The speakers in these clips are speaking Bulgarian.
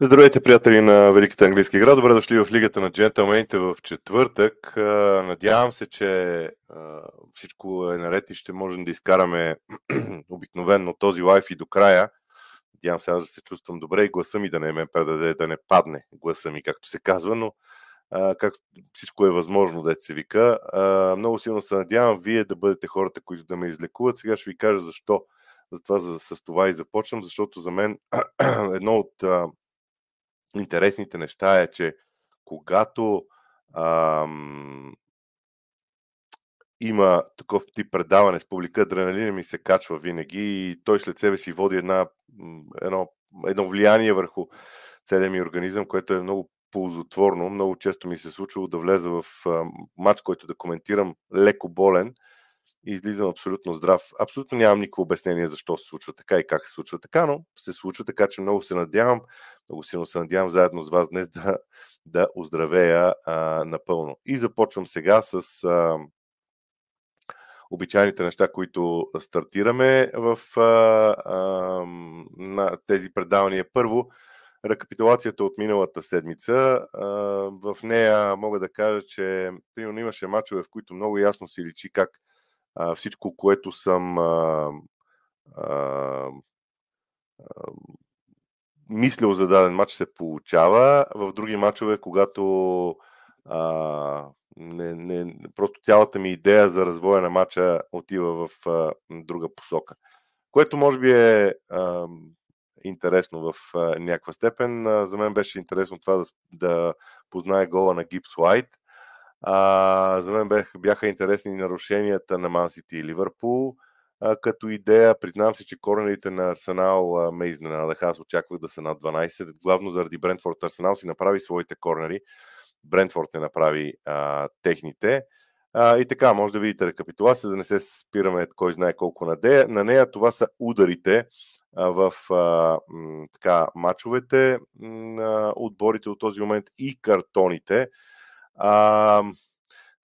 Здравейте, приятели на Великата английска игра. Добре дошли в Лигата на джентълмените в четвъртък. Надявам се, че всичко е наред и ще можем да изкараме обикновенно този лайф и до края. Надявам се аз да се чувствам добре и гласа ми да не ме предаде, да не падне гласа ми, както се казва, но как всичко е възможно, да се вика. Много силно се надявам вие да бъдете хората, които да ме излекуват. Сега ще ви кажа защо. Затова с това и започвам, защото за мен едно от интересните неща е, че когато ам, има такъв тип предаване с публика, адреналина ми се качва винаги и той след себе си води една, едно, едно влияние върху целият ми организъм, което е много ползотворно. Много често ми се е случвало да влеза в матч, който да коментирам леко болен и излизам абсолютно здрав. Абсолютно нямам никакво обяснение защо се случва така и как се случва така, но се случва така, че много се надявам, много силно се надявам заедно с вас днес да, да оздравея а, напълно. И започвам сега с а, обичайните неща, които стартираме в а, а, на тези предавания. Първо, рекапитулацията от миналата седмица. А, в нея мога да кажа, че примерно имаше мачове, в които много ясно си личи как всичко, което съм а, а, мислил за даден матч се получава. В други матчове, когато а, не, не, просто цялата ми идея за развоя на матча отива в а, друга посока. Което може би е а, интересно в а, някаква степен. А, за мен беше интересно това да, да познае гола на Гипс Уайт. А, за мен бяха, бяха интересни нарушенията на Ман Сити и Ливърпул а, като идея. Признавам се, че коренерите на Арсенал а, ме изненадаха. Аз очаквах да са над 12. Главно заради Брентфорд. Арсенал си направи своите корнери. Брентфорд не направи а, техните. А, и така, може да видите рекапитулация, да не се спираме кой знае колко на, дея. на нея. Това са ударите а, в а, м, така, матчовете, м, отборите от този момент и картоните. А,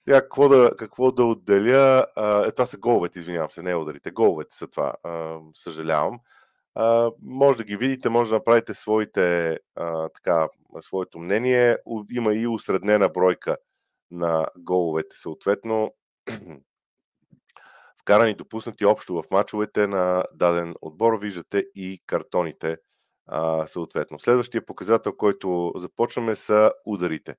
сега, какво да, какво да отделя? А, е, това са головете, извинявам се, не ударите. Головете са това, а, съжалявам. А, може да ги видите, може да направите своите, а, така, своето мнение. Има и усреднена бройка на головете, съответно. Вкарани допуснати общо в мачовете на даден отбор, виждате и картоните, а, съответно. Следващия показател, който започваме са ударите.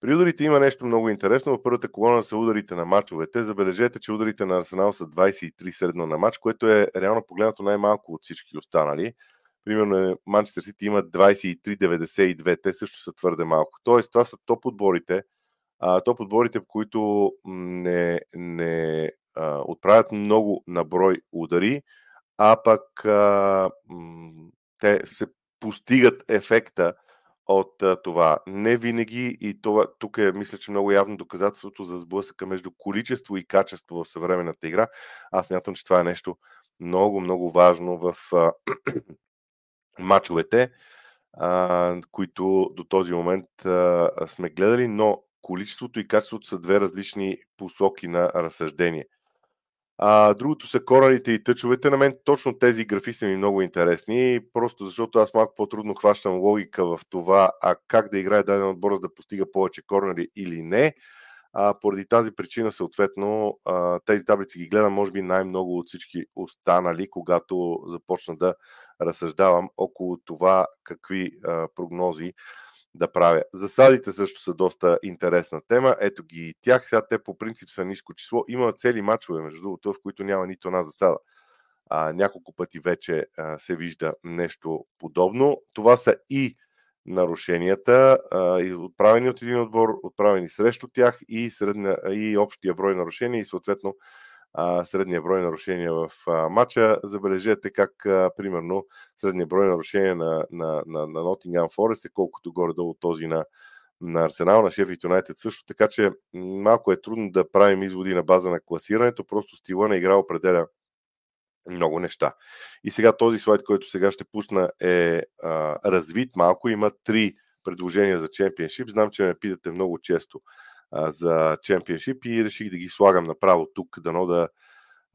При ударите има нещо много интересно. В първата колона са ударите на мачовете. Забележете, че ударите на Арсенал са 23 средно на матч, което е реално погледнато най-малко от всички останали. Примерно Манчестър Сити имат 23-92. Те също са твърде малко. Тоест, това са топ отборите, а, топ отборите, които не, не а, отправят много на брой удари, а пък а, м- те се постигат ефекта от това. Не винаги и това, тук е, мисля, че много явно доказателството за сблъсъка между количество и качество в съвременната игра. Аз мятам, че това е нещо много, много важно в мачовете, които до този момент сме гледали, но количеството и качеството са две различни посоки на разсъждение. А, другото са корнерите и тъчовете. На мен точно тези графи са ми много интересни, просто защото аз малко по-трудно хващам логика в това, а как да играе даден отбор, за да постига повече корнери или не. А, поради тази причина, съответно, а, тези таблици ги гледам, може би, най-много от всички останали, когато започна да разсъждавам около това какви а, прогнози да правя. Засадите също са доста интересна тема. Ето ги и тях. Сега те по принцип са ниско число. Има цели мачове, между другото, в които няма нито една засада. А, няколко пъти вече а, се вижда нещо подобно. Това са и нарушенията, а, отправени от един отбор, отправени срещу тях и, средна, и общия брой нарушения и съответно средния брой нарушения в матча. Забележете как, примерно, средния брой нарушения на, на, на, на Nottingham Forest е колкото горе-долу този на, на Арсенал, на Шеф Юнайтед също, така че малко е трудно да правим изводи на база на класирането, просто стила на игра определя много неща. И сега този слайд, който сега ще пусна е а, развит малко, има три предложения за чемпионшип. Знам, че ме питате много често за чемпионшип и реших да ги слагам направо тук, дано да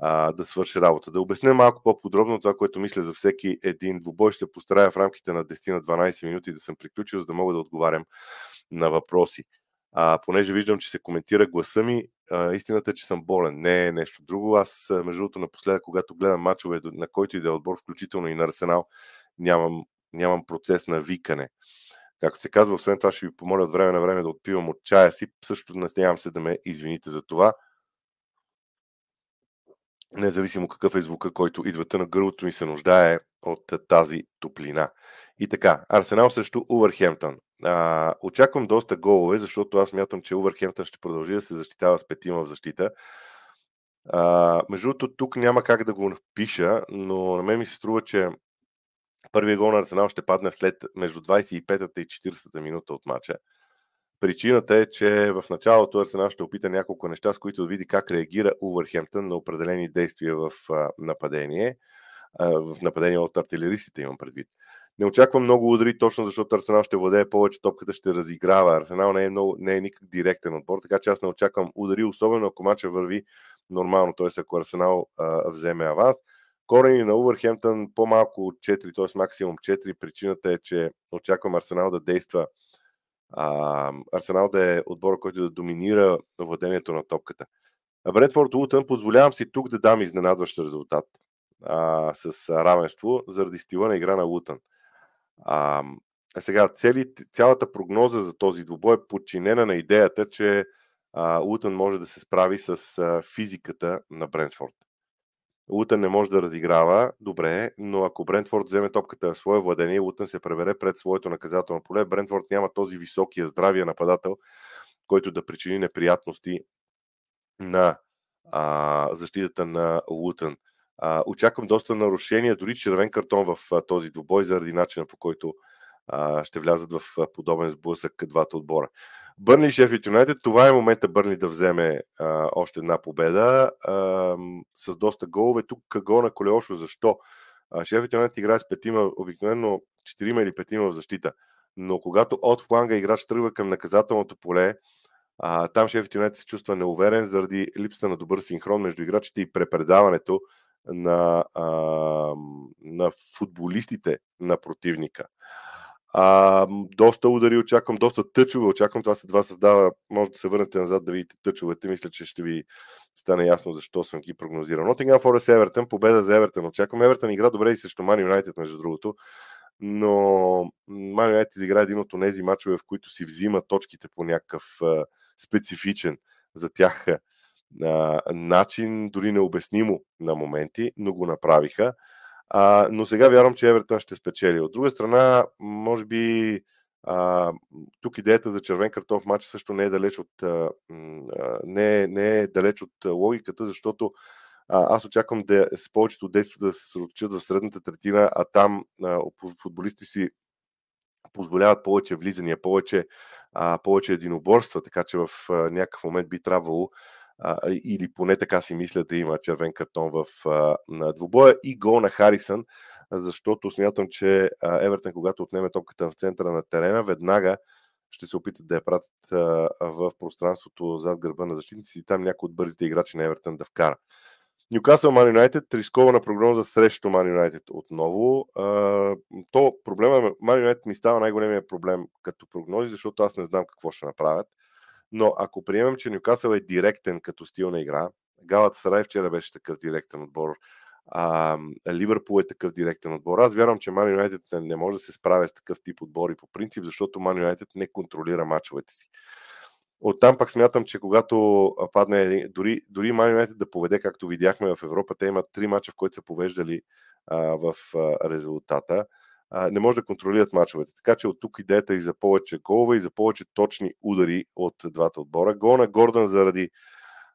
а, да свърши работа. Да обясня малко по-подробно това, което мисля за всеки един двубой. Ще се постарая в рамките на 10 на 12 минути да съм приключил, за да мога да отговарям на въпроси. А, понеже виждам, че се коментира гласа ми, а, истината е, че съм болен. Не е нещо друго. Аз, между другото, напоследък, когато гледам мачове на който и да е отбор, включително и на Арсенал, нямам, нямам процес на викане. Както се казва, освен това ще ви помоля от време на време да отпивам от чая си. Също надявам се да ме извините за това. Независимо какъв е звука, който идвате на гърлото ми се нуждае от тази топлина. И така, Арсенал срещу Увърхемптън. Очаквам доста голове, защото аз мятам, че Увърхемптън ще продължи да се защитава с петима в защита. А, между другото, тук няма как да го напиша, но на мен ми се струва, че първият гол на Арсенал ще падне след между 25-та и 40-та минута от матча. Причината е, че в началото Арсенал ще опита няколко неща, с които да види как реагира Увърхемптън на определени действия в нападение. В нападение от артилеристите имам предвид. Не очаквам много удари, точно защото Арсенал ще владее повече, топката ще разиграва. Арсенал не е, много, не е никак директен отбор, така че аз не очаквам удари, особено ако мача върви нормално, т.е. ако Арсенал а, вземе аванс. Корени на Увърхемптън по-малко от 4, т.е. максимум 4. Причината е, че очаквам Арсенал да действа а, Арсенал да е отбора, който да доминира владението на топката. Бредфорд Лутън позволявам си тук да дам изненадващ резултат а, с равенство заради стила на игра на Лутън. А, а сега, цели, цялата прогноза за този двубой е подчинена на идеята, че а, Лутън може да се справи с а, физиката на Брентфорд. Лутън не може да разиграва, добре, но ако Брентфорд вземе топката в свое владение, Лутън се пребере пред своето наказателно поле, Брентфорд няма този високия, здравия нападател, който да причини неприятности на а, защитата на Лутън. А, очаквам доста нарушения, дори червен картон в а, този двубой, заради начина по който а, ще влязат в подобен сблъсък двата отбора. Бърни и Шефът Юнайтед, това е момента Бърни да вземе а, още една победа а, с доста голове. Тук гол на Колеошо, защо? Шефът Юнайтед играе с петима, обикновено четирима или петима в защита. Но когато от фланга играч тръгва към наказателното поле, а, там Шефът Юнайтед се чувства неуверен заради липсата на добър синхрон между играчите и препредаването на, а, на футболистите на противника. А, доста удари очаквам, доста тъчове очаквам. Това два създава. Може да се върнете назад да видите тъчовете. Мисля, че ще ви стане ясно защо съм ги прогнозирал. Нотингам Форест Евертън, победа за Евертън. Очаквам Евертън игра добре и срещу Ман Юнайтед, между другото. Но Ман Юнайтед изигра един от тези мачове, в които си взима точките по някакъв специфичен за тях начин, дори необяснимо на моменти, но го направиха. А, но сега вярвам, че Евертън ще спечели. От друга страна, може би а, тук идеята за червен картоф матч също не е далеч от, а, не, не е далеч от логиката, защото а, аз очаквам да с повечето действия да се съсредоточат в средната третина, а там а, футболисти си позволяват повече влизания, повече, а, повече единоборства, така че в а, някакъв момент би трябвало а, или поне така си мисля да има червен картон в а, на двубоя и гол на Харисън, защото смятам, че а, Евертън, когато отнеме топката в центъра на терена, веднага ще се опитат да я пратят а, в пространството зад гърба на защитници и там някой от бързите играчи на Евертън да вкара. Ньюкасъл Ман Юнайтед, рискована прогноза срещу Ман Юнайтед отново. А, то проблема Ман Юнайтед ми става най-големия проблем като прогнози, защото аз не знам какво ще направят. Но ако приемем, че Нюкасъл е директен като стил на игра, Галата Сарай вчера беше такъв директен отбор, а, Ливърпул е такъв директен отбор. Аз вярвам, че Ман Юнайтед не може да се справя с такъв тип отбори по принцип, защото Ман Юнайтед не контролира мачовете си. Оттам пак смятам, че когато падне, дори, дори Ман Юнайтед да поведе, както видяхме в Европа, те имат три мача, в които са повеждали а, в а, резултата не може да контролират мачовете. Така че от тук идеята и за повече голове и за повече точни удари от двата отбора. Гол на Гордън заради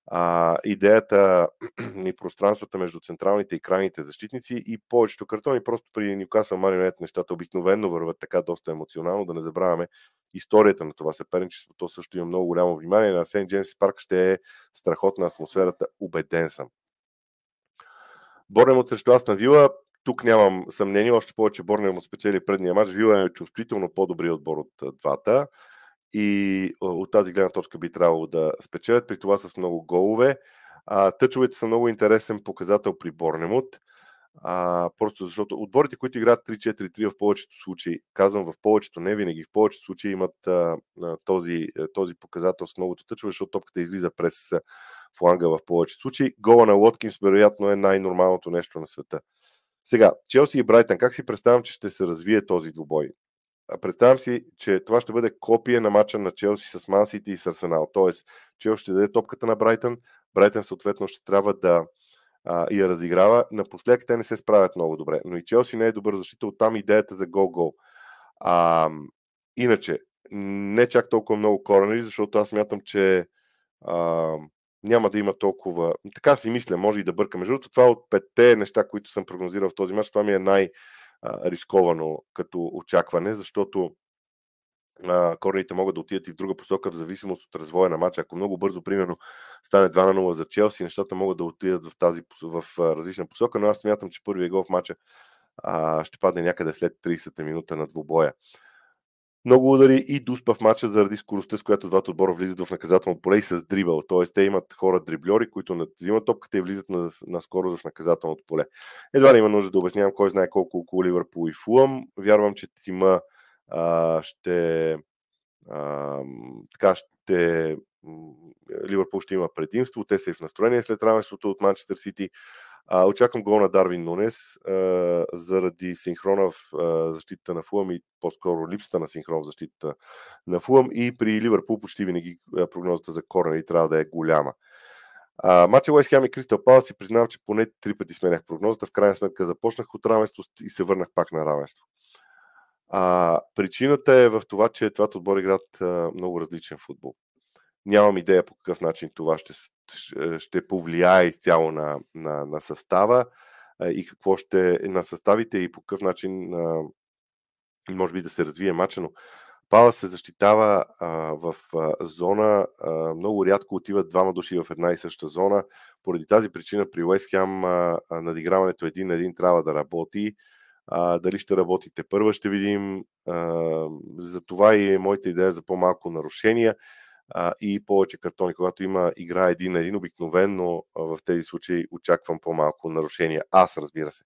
а, идеята и пространствата между централните и крайните защитници и повечето картони. Просто при Ньюкасъл Марионет нещата обикновено върват така доста емоционално, да не забравяме историята на това съперничество. То също има много голямо внимание. На Сент Джеймс Парк ще е страхотна атмосферата, убеден съм. Борем от срещу Астна Вила тук нямам съмнение, още повече му спечели предния матч. Вила е чувствително по-добри отбор от двата и от тази гледна точка би трябвало да спечелят, при това с много голове. А, тъчовете са много интересен показател при Борнемут. А, просто защото отборите, които играят 3-4-3 в повечето случаи, казвам в повечето, не винаги, в повечето случаи имат а, този, този показател с многото тъчове, защото топката излиза през фланга в повечето случаи. Гола на Лоткинс вероятно е най-нормалното нещо на света. Сега, Челси и Брайтън, как си представям, че ще се развие този двубой? Представям си, че това ще бъде копия на мача на Челси с Мансити и с Арсенал. Тоест, Челси ще даде топката на Брайтън, Брайтън съответно ще трябва да а, я разиграва. Напоследък те не се справят много добре, но и Челси не е добър защита, оттам идеята за гол-гол. А, иначе, не чак толкова много коренери, защото аз мятам, че а, няма да има толкова... Така си мисля, може и да бърка. Между другото, това от петте неща, които съм прогнозирал в този мач, това ми е най-рисковано като очакване, защото корените могат да отидат и в друга посока в зависимост от развоя на матча. Ако много бързо, примерно, стане 2 на 0 за Челси, нещата могат да отидат в тази в различна посока, но аз смятам, че първият гол в матча а, ще падне някъде след 30-та минута на двубоя. Много удари и дуспа в матча заради скоростта, с която двата отбора влизат в наказателно поле и с дрибъл. Тоест, те имат хора дрибльори, които взимат топката и влизат на, на скорост в наказателното поле. Едва ли има нужда да обяснявам кой знае колко около Ливърпул и Фулъм. Вярвам, че тима а, ще а, така ще Ливърпул ще има предимство, те са и в настроение след равенството от Манчестър Сити. Очаквам гол на Дарвин Нунес а, заради синхрона в а, защита на Фулъм и по-скоро липсата на синхрон в защита на Фулъм и при Ливърпул почти винаги прогнозата за корнери трябва да е голяма. А, матча Уест Хем и Кристал Палас си признавам, че поне три пъти сменях прогнозата. В крайна сметка започнах от равенство и се върнах пак на равенство. А, причината е в това, че двата отбора играят а, много различен футбол. Нямам идея по какъв начин това ще, ще повлияе изцяло на, на, на състава и какво ще на съставите и по какъв начин може би да се развие мача, но Пала се защитава а, в а, зона, а, много рядко отиват двама души в една и съща зона. Поради тази причина при Уест Хем надиграването един на един трябва да работи. А, дали ще работите първа, ще видим. А, за това и е моята идея за по-малко нарушения а, и повече картони. Когато има игра един на един, обикновено в тези случаи очаквам по-малко нарушения. Аз, разбира се.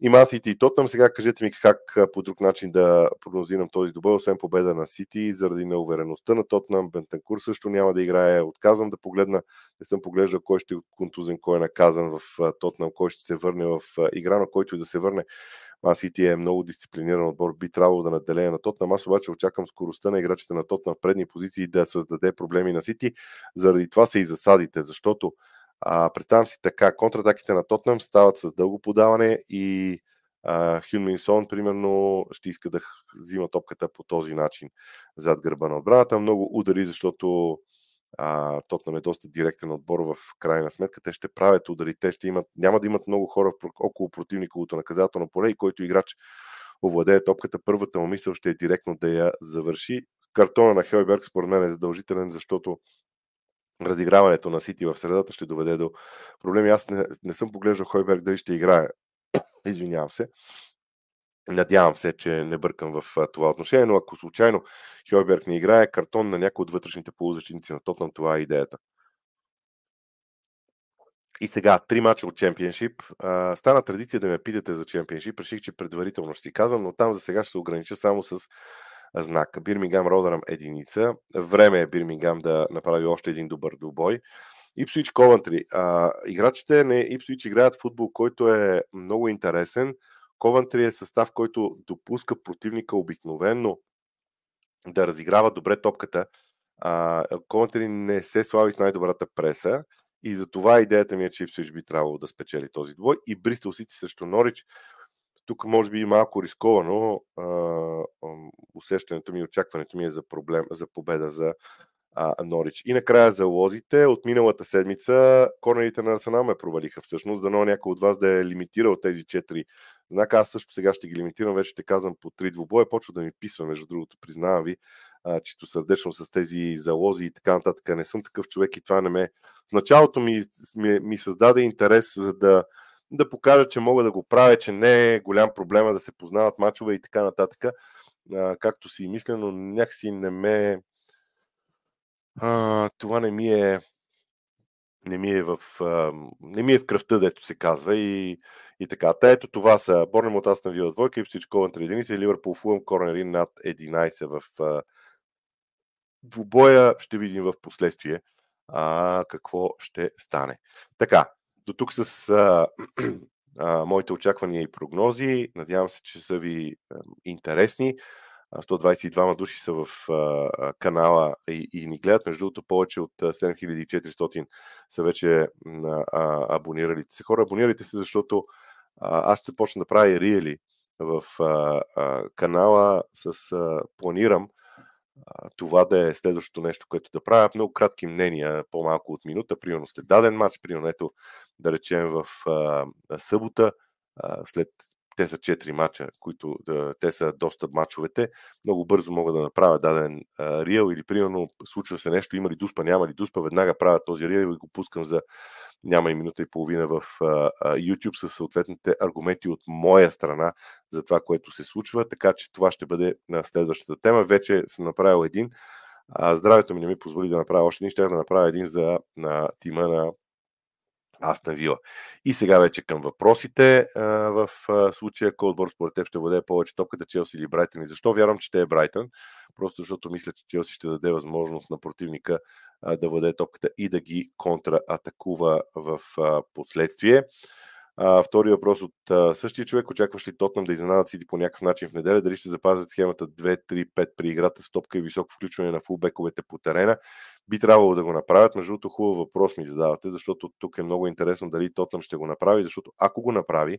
Има Сити и Тотнам. Сега кажете ми как по друг начин да прогнозирам този добър, освен победа на Сити, заради неувереността на Тотнам. Бентанкур също няма да играе. Отказвам да погледна. Не съм поглеждал кой ще е контузен, кой е наказан в Тотнам, кой ще се върне в игра, на който и да се върне. Ман Сити е много дисциплиниран отбор, би трябвало да наделее на Тотнам. Аз обаче очаквам скоростта на играчите на Тотнам в предни позиции да създаде проблеми на Сити. Заради това са и засадите, защото а, представям си така, контратаките на Тотнам стават с дълго подаване и Хюн примерно, ще иска да взима топката по този начин зад гърба на отбраната. Много удари, защото а, Тотнам е доста директен отбор в крайна сметка. Те ще правят удари, те ще имат, няма да имат много хора около противниковото наказателно поле и който играч овладее топката, първата му мисъл ще е директно да я завърши. Картона на Хелберг според мен е задължителен, защото разиграването на Сити в средата ще доведе до проблеми. Аз не, не съм поглеждал Хойберг дали ще играе. Извинявам се. Надявам се, че не бъркам в това отношение, но ако случайно Хойберг не играе, картон на някои от вътрешните полузащитници на Тотнам, това е идеята. И сега, три мача от Чемпионшип. Стана традиция да ме питате за Чемпионшип. Реших, че предварително ще си казвам, но там за сега ще се огранича само с знак. Бирмингам Родърам единица. Време е Бирмингам да направи още един добър добой. Ипсвич Ковантри. Играчите на Ипсвич играят футбол, който е много интересен. Ковантри е състав, който допуска противника обикновенно да разиграва добре топката. Ковантри не се слави с най-добрата преса и за това идеята ми е, че Ипсвич би трябвало да спечели този двой. И Бристол Сити срещу Норич тук може би малко рисковано а, усещането ми и очакването ми е за проблем, за победа за Норич. И накрая за лозите. От миналата седмица корнерите на Арсенал ме провалиха всъщност. Дано някой от вас да е лимитирал тези четири знака. Аз също сега ще ги лимитирам. Вече ще казвам по три двубоя. Почва да ми писва, между другото, признавам ви, а, чисто сърдечно с тези залози и така нататък. Не съм такъв човек и това не ме... В началото ми, ми, ми създаде интерес за да да покажа, че мога да го правя, че не е голям проблема да се познават мачове и така нататък, а, както си мисля, но някакси не ме... А, това не ми е не ми е в, не ми е в кръвта, дето се казва и, и така. Та ето това са Борнемот Астан Вила двойка, Ипсвич Ковентри единица и Ливърпул Фулъм Корнери над 11 в двубоя. Ще видим в последствие а, какво ще стане. Така, до тук с а, а, моите очаквания и прогнози. Надявам се, че са ви а, интересни. 122 души са в а, канала и, и ни гледат. Между другото, повече от 7400 са вече а, абониралите се хора. Абонирайте се, защото а, аз ще почна да правя реали в а, а, канала с а, планирам а, това да е следващото нещо, което да правя. Много кратки мнения, по-малко от минута, примерно след даден матч, примерно ето да речем в а, събота, а, след те са 4 мача, които да, те са доста мачовете. Много бързо мога да направя даден риел или примерно случва се нещо, има ли дуспа, няма ли дуспа, веднага правя този риел и го пускам за няма и минута и половина в а, а, YouTube с съответните аргументи от моя страна за това, което се случва, така че това ще бъде на следващата тема. Вече съм направил един. А, здравето ми не ми позволи да направя още един. Ще да направя един за на тима на Астан Вила. И сега вече към въпросите. В случая кой отбор според теб ще бъде повече топката, Челси или Брайтън? И защо вярвам, че ще е Брайтън? Просто защото мисля, че Челси ще даде възможност на противника да въде топката и да ги контратакува в последствие. А, втори въпрос от а, същия човек. Очакваш ли Тотнам да изненадат Сити по някакъв начин в неделя? Дали ще запазят схемата 2-3-5 при играта с топка и високо включване на фулбековете по терена? Би трябвало да го направят. Между другото, хубав въпрос ми задавате, защото тук е много интересно дали Тотнам ще го направи, защото ако го направи,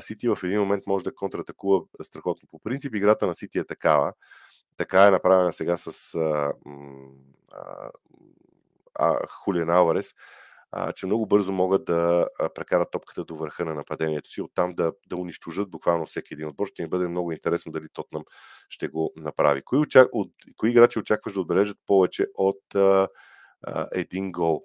Сити в един момент може да контратакува страхотно. По принцип, играта на Сити е такава. Така е направена сега с а, а, а, Хулиан Алварес че много бързо могат да прекарат топката до върха на нападението си, оттам да, да унищожат буквално всеки един отбор. Ще ни бъде много интересно дали Тотнам ще го направи. Кои, очак... от... Кои играчи очакваш да отбележат повече от а, а, един гол?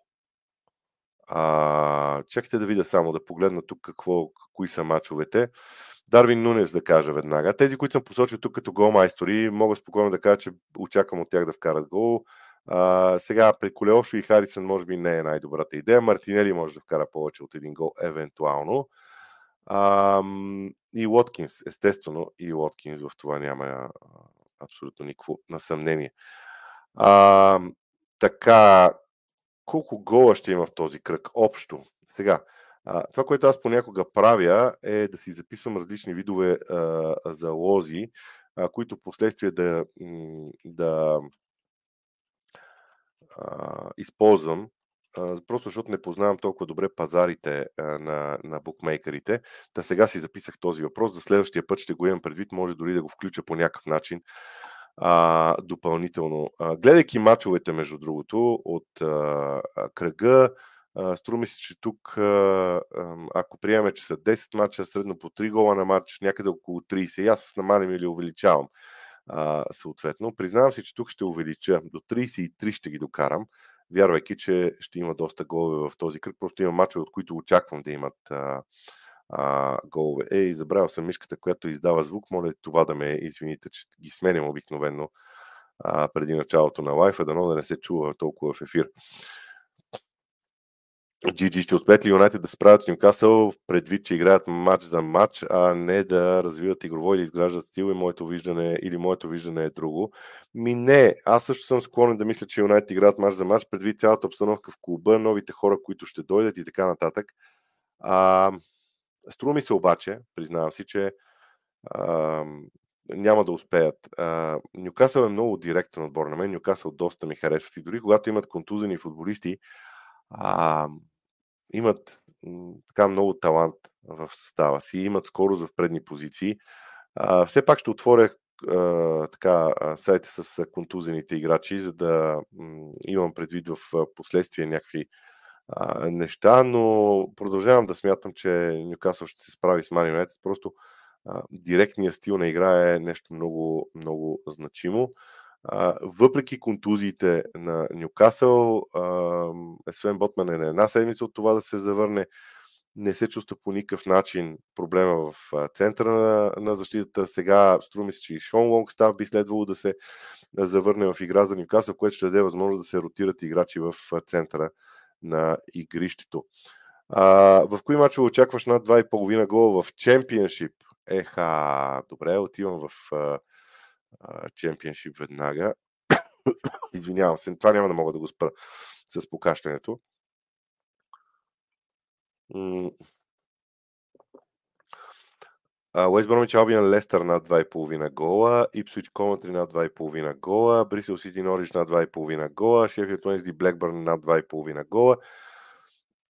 А, чакайте да видя само, да погледна тук какво, кои са мачовете. Дарвин Нунес да кажа веднага. Тези, които съм посочил тук като голмайстори, мога спокойно да кажа, че очаквам от тях да вкарат гол. А, сега при Колеошо и Харисън може би не е най-добрата идея. Мартинели може да вкара повече от един гол, евентуално. А, и Уоткинс, естествено, и Уоткинс в това няма абсолютно никакво насъмнение. А, така, колко гола ще има в този кръг общо? Сега, а, това, което аз понякога правя, е да си записвам различни видове а, залози, а, които последствие да, да а, използвам, а, просто защото не познавам толкова добре пазарите а, на, на букмейкерите. Та сега си записах този въпрос. За следващия път ще го имам предвид, може дори да го включа по някакъв начин а, допълнително. А, гледайки мачовете, между другото, от а, кръга, Струми се, че тук, ако приеме, че са 10 мача, средно по 3 гола на матч, някъде около 30, аз намалим или увеличавам а, съответно. Признавам си, че тук ще увелича. До 33 ще ги докарам, вярвайки, че ще има доста голове в този кръг. Просто има мачове, от които очаквам да имат а, а, голове. Ей, забравял съм мишката, която издава звук. Моля това да ме извините, че ги сменям обикновено а, преди началото на лайфа, дано да не се чува толкова в ефир. GG ще успеят ли Юнайтед да справят Ньюкасъл предвид, че играят матч за матч, а не да развиват игрово или изграждат стил и моето виждане, или моето виждане е друго? Ми не, аз също съм склонен да мисля, че Юнайтед играят матч за матч предвид цялата обстановка в клуба, новите хора, които ще дойдат и така нататък. А, струва ми се обаче, признавам си, че а, няма да успеят. Нюкасъл е много директен отбор на мен. Нюкасъл доста ми харесват и дори когато имат контузени футболисти, а, имат така много талант в състава си, имат скорост в предни позиции. А, все пак ще отворя а, така, сайта с контузените играчи, за да м, имам предвид в последствие някакви а, неща, но продължавам да смятам, че Нюкасъл ще се справи с Мани Просто а, директният стил на игра е нещо много, много значимо въпреки контузиите на Нюкасъл, Свен Ботман е на една седмица от това да се завърне. Не се чувства по никакъв начин проблема в центъра на, на защитата. Сега струми се, че и Шон Лонгстав би следвало да се завърне в игра за Нюкасъл, което ще даде възможност да се ротират играчи в центъра на игрището. А, в кои мачове очакваш над 2,5 гола в Чемпионшип? Еха, добре, отивам в Чемпионшип веднага. Извинявам се, това няма да мога да го спра с покащането. Уест Бромич Албиан Лестър над 2,5 гола, Ипсвич Коматри над 2,5 гола, Брисел Сити Норич над 2,5 гола, Шефилд Уенсди Блекбърн над 2,5 гола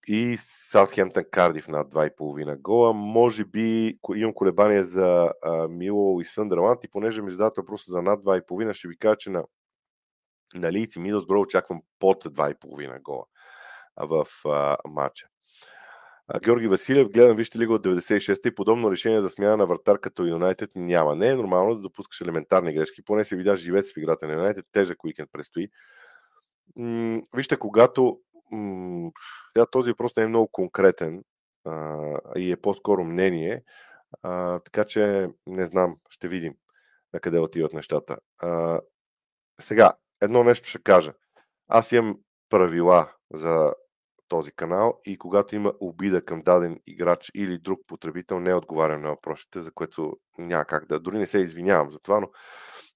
и Саутхемптън Кардив над 2,5 гола. Може би имам колебание за Мило и Съндърланд и понеже ми задавате въпроса за над 2,5, ще ви кажа, че на, на Лици Мидълсбро очаквам под 2,5 гола в а, матча. Георги Василев, гледам Вижте лига от 96-та и подобно решение за смяна на вратар като Юнайтед няма. Не е нормално да допускаш елементарни грешки. Поне се видя живец в играта на Юнайтед. Тежък уикенд предстои. М- вижте, когато м- този въпрос не е много конкретен а, и е по-скоро мнение, а, така че не знам, ще видим на къде отиват нещата. А, сега, едно нещо ще кажа. Аз имам правила за този канал и когато има обида към даден играч или друг потребител, не отговарям на въпросите, за което няма как да. Дори не се извинявам за това, но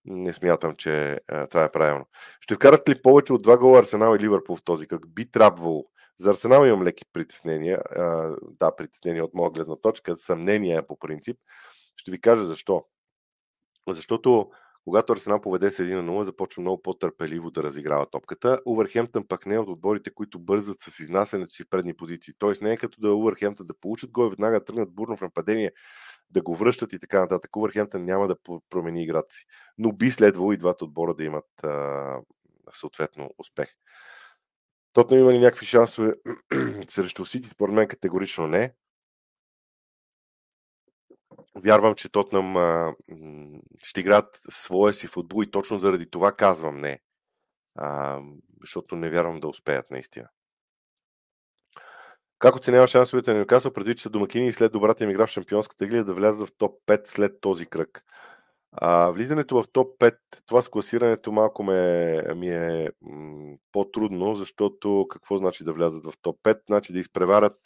не смятам, че а, това е правилно. Ще вкарат ли повече от два гола Арсенал и Ливърпул в този кръг? Би трябвало. За Арсенал имам леки притеснения. А, да, притеснения от моя гледна точка, съмнения по принцип. Ще ви кажа защо. Защото когато Арсенал поведе с 1 на 0, започва много по-търпеливо да разиграва топката. Увърхемптън пък не е от отборите, които бързат с изнасянето си в предни позиции. Тоест не е като да Увърхемптън да получат гол, веднага тръгнат бурно в нападение, да го връщат и така нататък. Увърхемптън няма да промени играта си. Но би следвало и двата отбора да имат а, съответно успех. Тотно има ли някакви шансове срещу Сити? Според мен категорично не. Вярвам, че Тотнам а, ще играят своя си футбол и точно заради това казвам не. А, защото не вярвам да успеят наистина. Как оценява шансовете на Ньюкасъл, предвид, че са домакини и след добрата им игра в Шампионската лига да влязат в топ 5 след този кръг? А, влизането в топ 5, това с класирането малко ме, ми е м- по-трудно, защото какво значи да влязат в топ 5? Значи да изпреварят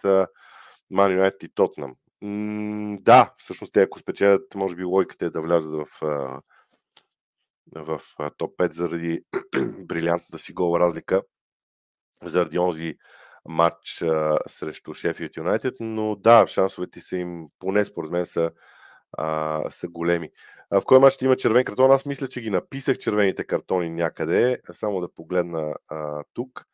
Ман Юнайтед и Тотнам. Да, всъщност те ако спечелят, може би логиката е да влязат в, в топ 5 заради брилянтната си гол разлика, заради онзи матч а, срещу Шефилд Юнайтед, но да, шансовете са им, поне според мен, са, а, са големи. А в кой матч ще има червен картон? Аз мисля, че ги написах червените картони някъде. Само да погледна а, тук.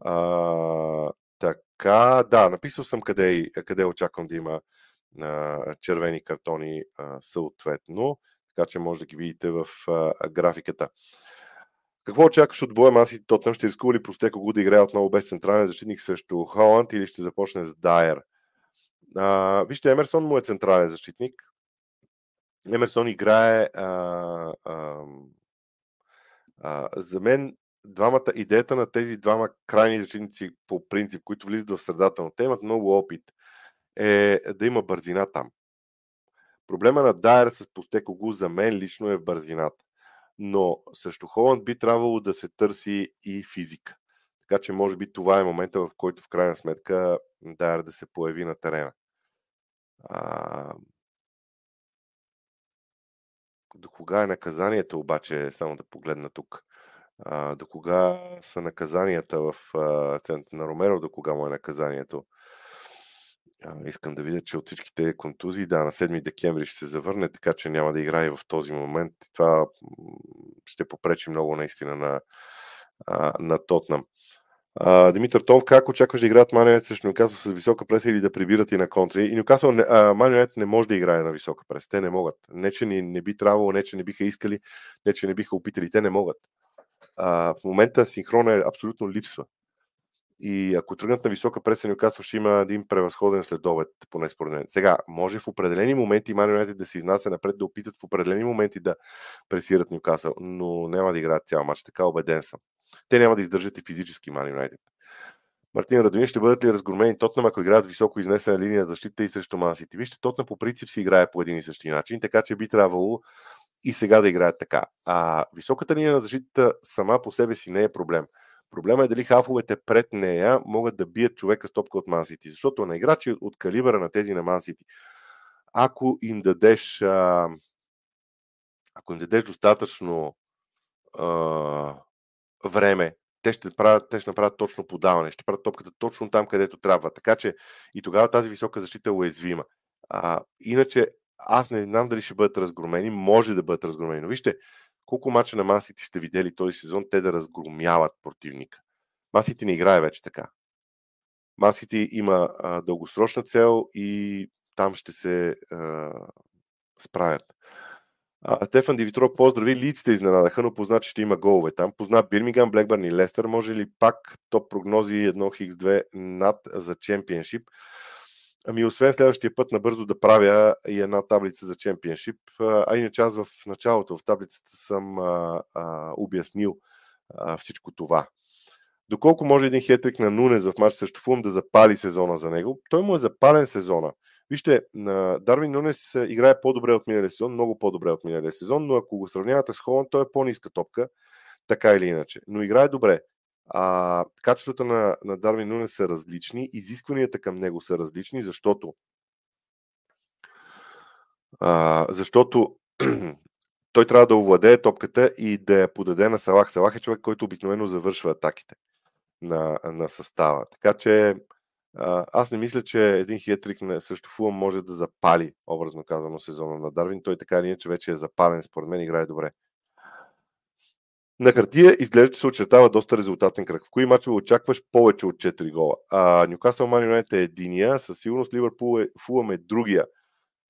А, така, да, написал съм къде, къде очаквам да има а, червени картони а, съответно, така че може да ги видите в а, графиката. Какво очакваш от боя Маси Тотъм? Ще рискува ли Простеко го да играе отново без централен защитник срещу Холанд или ще започне с Дайер? А, вижте, Емерсон му е централен защитник. Емерсон играе а, а, а, за мен двамата, идеята на тези двама крайни защитници по принцип, които влизат в средата, но те имат много опит, е да има бързина там. Проблема на Дайер с Постекогу за мен лично е в бързината. Но срещу Холанд би трябвало да се търси и физика. Така че може би това е момента, в който в крайна сметка Дайер да се появи на терена. А... До кога е наказанието обаче, само да погледна тук. А, до кога са наказанията в центъра на Ромеро, до кога му е наказанието? А, искам да видя, че от всичките контузии, да, на 7 декември ще се завърне, така че няма да играе в този момент. Това ще попречи много наистина на, на Тотнам. А, Димитър Тонов, как очакваш да играят Манионет срещу Нюкасъл с висока преса или да прибират и на контри? И Нюкасъл, Манионет не може да играе на висока прес. Те не могат. Не, че не, не би трябвало, не, че не биха искали, не, че не биха опитали. Те не могат. А, в момента синхрона е абсолютно липсва. И ако тръгнат на висока преса, Нюкасъл ще има един превъзходен следобед, поне според мен. Сега, може в определени моменти Ман да се изнася напред, да опитат в определени моменти да пресират Нюкасъл, но няма да играят цял матч, така убеден съм. Те няма да издържат и физически Ман Юнайтед. Мартин Радонин ще бъдат ли разгромени Тотнам, ако играят високо изнесена линия за защита и срещу Мансити? Вижте, Тотнам по принцип си играе по един и същи начин, така че би трябвало и сега да играят така. А високата линия на защита сама по себе си не е проблем. Проблема е дали хафовете пред нея могат да бият човека с топка от Мансити. Защото на играчи от калибъра на тези на Мансити, ако им дадеш а, ако им дадеш достатъчно а, време, те ще, правят, те ще направят точно подаване, ще правят топката точно там, където трябва. Така че и тогава тази висока защита е уязвима. А, иначе аз не знам дали ще бъдат разгромени, може да бъдат разгромени. Но вижте, колко мача на Масити сте видели този сезон, те да разгромяват противника. Масити не играе вече така. Масити има а, дългосрочна цел и там ще се а, справят. А, Тефан Дивитро поздрави. Лиците изненадаха, но позна, че ще има голове там. Позна Бирмиган, Блекбърн и Лестър. Може ли пак топ прогнози 1x2 над за чемпионшип? Ами, освен следващия път набързо да правя и една таблица за чемпионшип. А иначе аз в началото в таблицата съм а, а, обяснил а, всичко това. Доколко може един хетрик на Нунес в матч срещу Фум да запали сезона за него? Той му е запален сезона. Вижте, Дарвин Нунес играе по-добре от миналия сезон, много по-добре от миналия сезон, но ако го сравнявате с Холанд, той е по-ниска топка, така или иначе. Но играе добре. А, качествата на, на Дарвин Нунес са различни, изискванията към него са различни, защото а, защото той трябва да овладее топката и да я подаде на Салах. Салах е човек, който обикновено завършва атаките на, на състава. Така че аз не мисля, че един хитрик срещу Фулъм може да запали, образно казано, сезона на Дарвин. Той така или иначе вече е запален, според мен играе добре. На хартия изглежда, че се очертава доста резултатен кръг. В кои мачове очакваш повече от 4 гола? А, Ньюкасъл Ман Юнайтед е единия, със сигурност Ливърпул е, Фулъм е другия.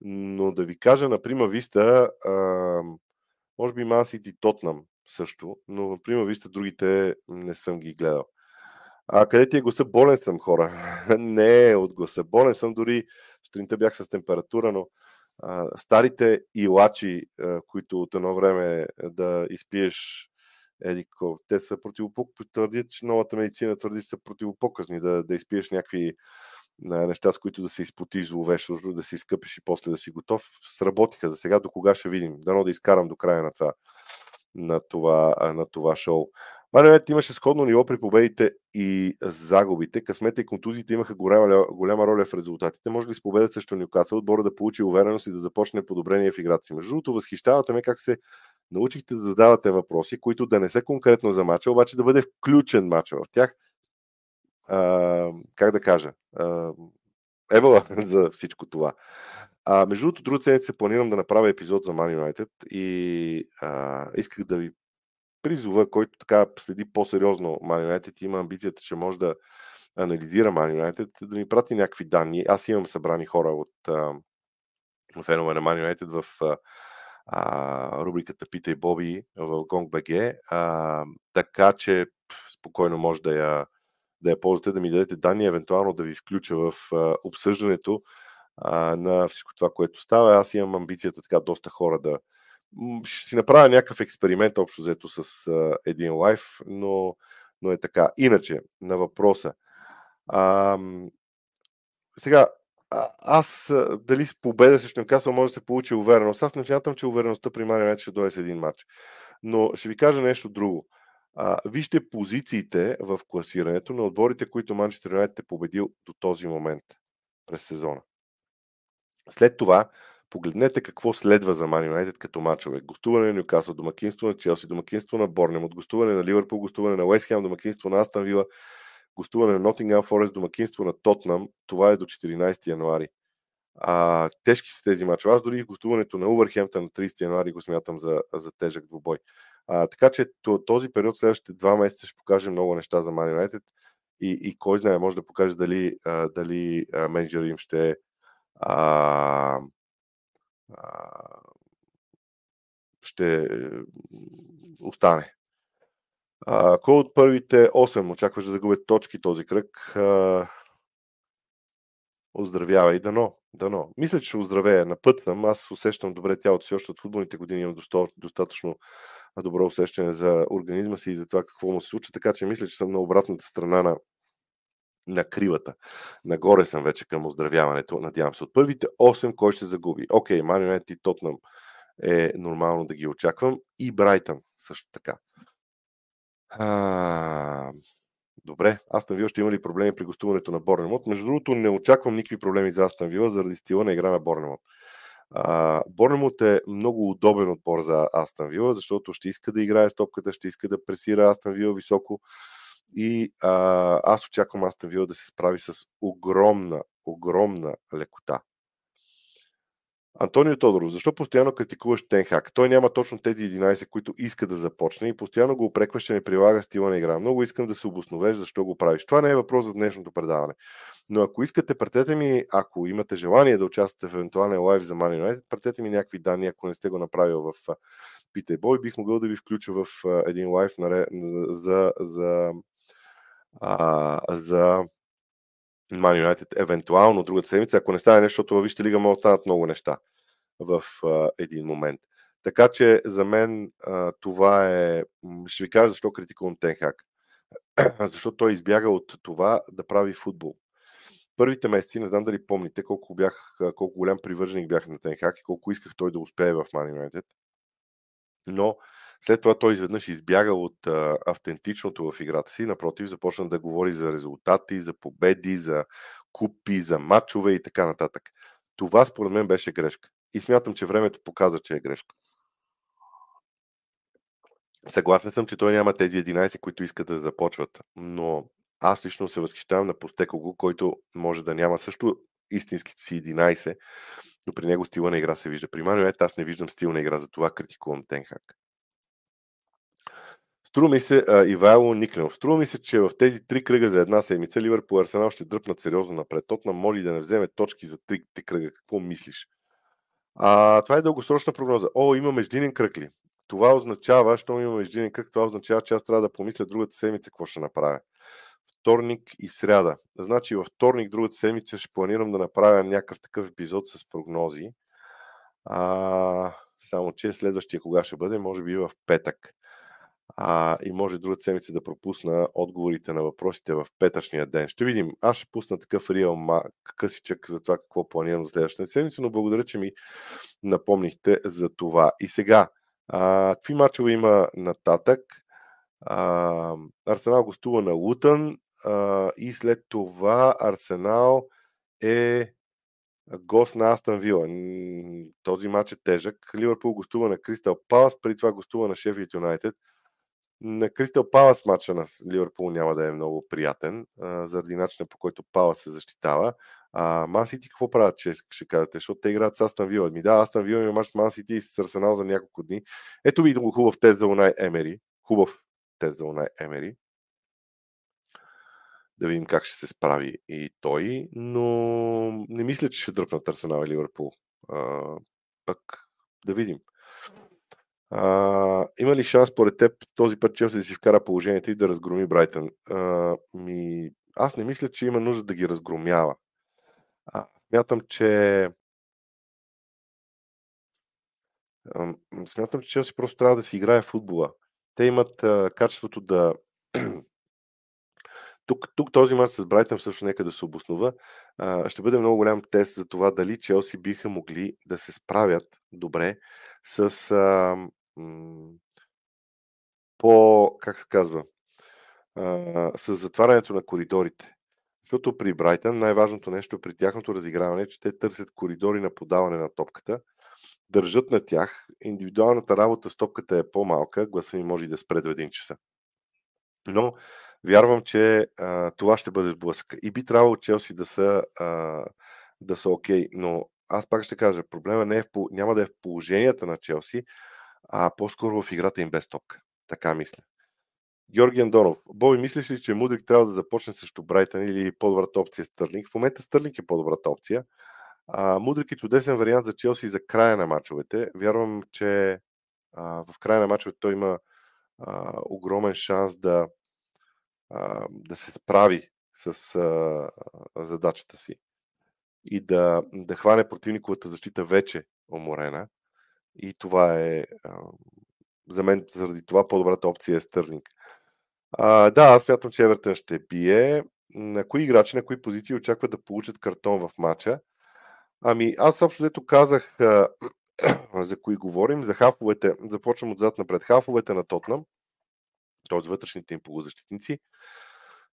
Но да ви кажа, на Прима Виста, а, може би Ман Сити Тотнам също, но на Прима Виста другите не съм ги гледал. А къде ти е гласа? Болен съм, хора. не е от гласа. Болен съм, дори сутринта бях с температура, но а, старите илачи, а, които от едно време да изпиеш едико, те са противопок, твърдят, че новата медицина твърди, че са противопоказни, да, да изпиеш някакви неща, с които да се изпотиш зловещо, да си изкъпиш и после да си готов. Сработиха за сега, до кога ще видим. Дано да изкарам до края на това, на това, на това шоу. Марионет имаше сходно ниво при победите и загубите. Късмете и контузиите имаха голяма, голяма роля в резултатите. Може ли с победа срещу Нюкасъл отбора да получи увереност и да започне подобрение в играта си? Между другото, възхищавате ме как се научихте да задавате въпроси, които да не са конкретно за мача, обаче да бъде включен мача в тях. А, как да кажа? А, евала за всичко това. А, между другото, друга седмица планирам да направя епизод за Man United и а, исках да ви призова, който така следи по-сериозно Man United и има амбицията, че може да анализира Man United, да ми прати някакви данни. Аз имам събрани хора от фенове на Man United в а, рубриката Питай Боби в GongBG, а, така че спокойно може да я, да я ползвате, да ми дадете данни, евентуално да ви включа в а, обсъждането а, на всичко това, което става. Аз имам амбицията така доста хора да, ще си направя някакъв експеримент общо взето с а, един лайф, но, но е така. Иначе, на въпроса. А, сега, аз дали с победа срещу Ньюкасъл може да се получи увереност. Аз не смятам, че увереността при Мани ще дойде с един матч. Но ще ви кажа нещо друго. А, вижте позициите в класирането на отборите, които Манчестър Юнайтед е победил до този момент през сезона. След това Погледнете какво следва за Ман Юнайтед като мачове. Гостуване на Ньюкасъл, домакинство на Челси, домакинство на Борнем, гостуване на Ливърпул, гостуване на Уестхем, домакинство на Астан Вила, гостуване на Нотингам Форест, домакинство на Тотнам. Това е до 14 януари. А, тежки са тези мачове. Аз дори гостуването на Увърхемптън на 30 януари го смятам за, за тежък двубой. А, така че този период, следващите два месеца ще покаже много неща за Man United и, и кой знае, може да покаже дали, а, дали менеджер им ще а, ще остане. Кой от първите 8 очакваш да загубят точки този кръг? Оздравява и дано. Дано. Мисля, че ще оздравея. На път съм. Аз усещам добре тялото си. Още от футболните години имам достатъчно добро усещане за организма си и за това какво му се случва. Така че мисля, че съм на обратната страна на, на кривата. Нагоре съм вече към оздравяването, надявам се. От първите 8 кой ще загуби? Окей, okay, и Тотнам е нормално да ги очаквам. И Брайтън също така. А, добре, Астан Вила ще има ли проблеми при гостуването на Борнемот? Между другото, не очаквам никакви проблеми за Астан Вила заради стила на игра на Борнемот. Борнемот е много удобен отбор за Астан Вила, защото ще иска да играе с топката, ще иска да пресира Астан Вила високо и а, аз очаквам Астан Вила да се справи с огромна, огромна лекота. Антонио Тодоров, защо постоянно критикуваш Тенхак? Той няма точно тези 11, които иска да започне и постоянно го опрекваш, че не прилага стила на игра. Много искам да се обосновеш защо го правиш. Това не е въпрос за днешното предаване. Но ако искате, пратете ми, ако имате желание да участвате в евентуален лайв за Man United, пратете ми някакви данни, ако не сте го направили в Питай Бой, бих могъл да ви включа в един лайв за, за, а, за Man United, евентуално другата седмица, ако не стане нещо, защото Вижте лига могат да станат много неща в а, един момент. Така че за мен а, това е... Ще ви кажа защо критикувам Тенхак. Защото той избяга от това да прави футбол. Първите месеци, не знам дали помните колко, бях, колко голям привърженик бях на Тенхак и колко исках той да успее в Man United. Но след това той изведнъж избяга от а, автентичното в играта си, напротив, започна да говори за резултати, за победи, за купи, за матчове и така нататък. Това според мен беше грешка. И смятам, че времето показа, че е грешка. Съгласен съм, че той няма тези 11, които искат да започват, но аз лично се възхищавам на Постекого, който може да няма също истинските си 11, но при него стила на игра се вижда. При Манует аз не виждам стил на игра, затова критикувам Тенхак. Струва ми се, а, Ивайло Никленов, струва ми се, че в тези три кръга за една седмица Ливърпул Арсенал ще дръпнат сериозно напред. Тотна моли да не вземе точки за три кръга. Какво мислиш? А, това е дългосрочна прогноза. О, има междинен кръг ли? Това означава, що има междинен кръг, това означава, че аз трябва да помисля другата седмица какво ще направя. Вторник и сряда. Значи във вторник, другата седмица ще планирам да направя някакъв такъв епизод с прогнози. А, само че следващия кога ще бъде, може би в петък а, и може другата седмица да пропусна отговорите на въпросите в петъчния ден. Ще видим. Аз ще пусна такъв реал късичък за това какво планирам за следващата седмица, но благодаря, че ми напомнихте за това. И сега, а, какви мачове има нататък? А, Арсенал гостува на Лутън а, и след това Арсенал е гост на Астан Вила. Този матч е тежък. Ливърпул гостува на Кристал Палас, преди това гостува на Шефилд Юнайтед. На Кристал Палас матча на Ливърпул няма да е много приятен, заради начина по който Палас се защитава. А Ман Сити какво правят, че ще кажете? Защото те играят с Астан Вила. Ми да, Астан Вила има матч с Ман Сити и с Арсенал за няколко дни. Ето ви хубав тест за Унай Емери. Хубав тест за Унай Емери. Да видим как ще се справи и той, но не мисля, че ще дръпнат Арсенал и Ливърпул. А, пък да видим. А, има ли шанс, според теб, този път Челси да си вкара положението и да разгроми Брайтън? А, ми, аз не мисля, че има нужда да ги разгромява. А, смятам, че смятам, че Челси просто трябва да си играе футбола. Те имат а, качеството да тук, тук този мач с Брайтън също нека да се обоснова. А, ще бъде много голям тест за това дали Челси биха могли да се справят добре с а, по, как се казва, а, с затварянето на коридорите. Защото при Брайтън най-важното нещо при тяхното разиграване е, че те търсят коридори на подаване на топката, държат на тях, индивидуалната работа с топката е по-малка, гласа ми може и да спре до един часа. Но вярвам, че а, това ще бъде сблъсъка. И би трябвало Челси да са, а, да са окей, okay. но аз пак ще кажа, проблема не е в, няма да е в положенията на Челси, а по-скоро в играта им без топка. Така мисля. Георги Андонов. Боби, мислиш ли, че Мудрик трябва да започне срещу Брайтън или по-добрата опция Стърлинг? В момента Стърлинг е по-добрата опция. А, Мудрик е чудесен вариант за Челси за края на мачовете. Вярвам, че а, в края на мачовете той има а, огромен шанс да, а, да се справи с а, задачата си и да, да хване противниковата защита вече уморена и това е за мен, заради това по-добрата опция е Стърлинг. Да, аз смятам, че Евертън ще бие. На кои играчи, на кои позиции очакват да получат картон в матча? Ами, аз общо дето казах а, за кои говорим, за хафовете, започвам отзад напред, хафовете на Тотнам. т.е. вътрешните им полузащитници,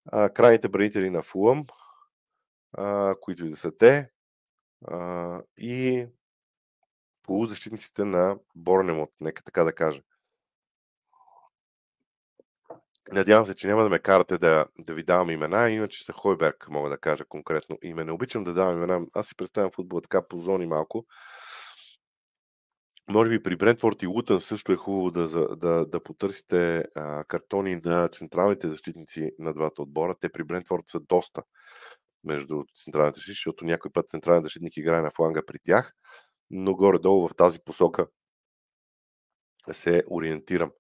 а, крайните бранители на Фулъм, а, които и да са те, а, и полузащитниците на Борнемот, нека така да кажа. Надявам се, че няма да ме карате да, да ви давам имена, иначе са Хойберг, мога да кажа конкретно име. Не обичам да давам имена. Аз си представям футбола така по зони малко. Може би при Брентфорд и Лутън също е хубаво да, да, да потърсите а, картони на централните защитници на двата отбора. Те при Брентфорд са доста между централните защитници, защото някой път централен защитник играе на фланга при тях, но горе-долу в тази посока се ориентирам.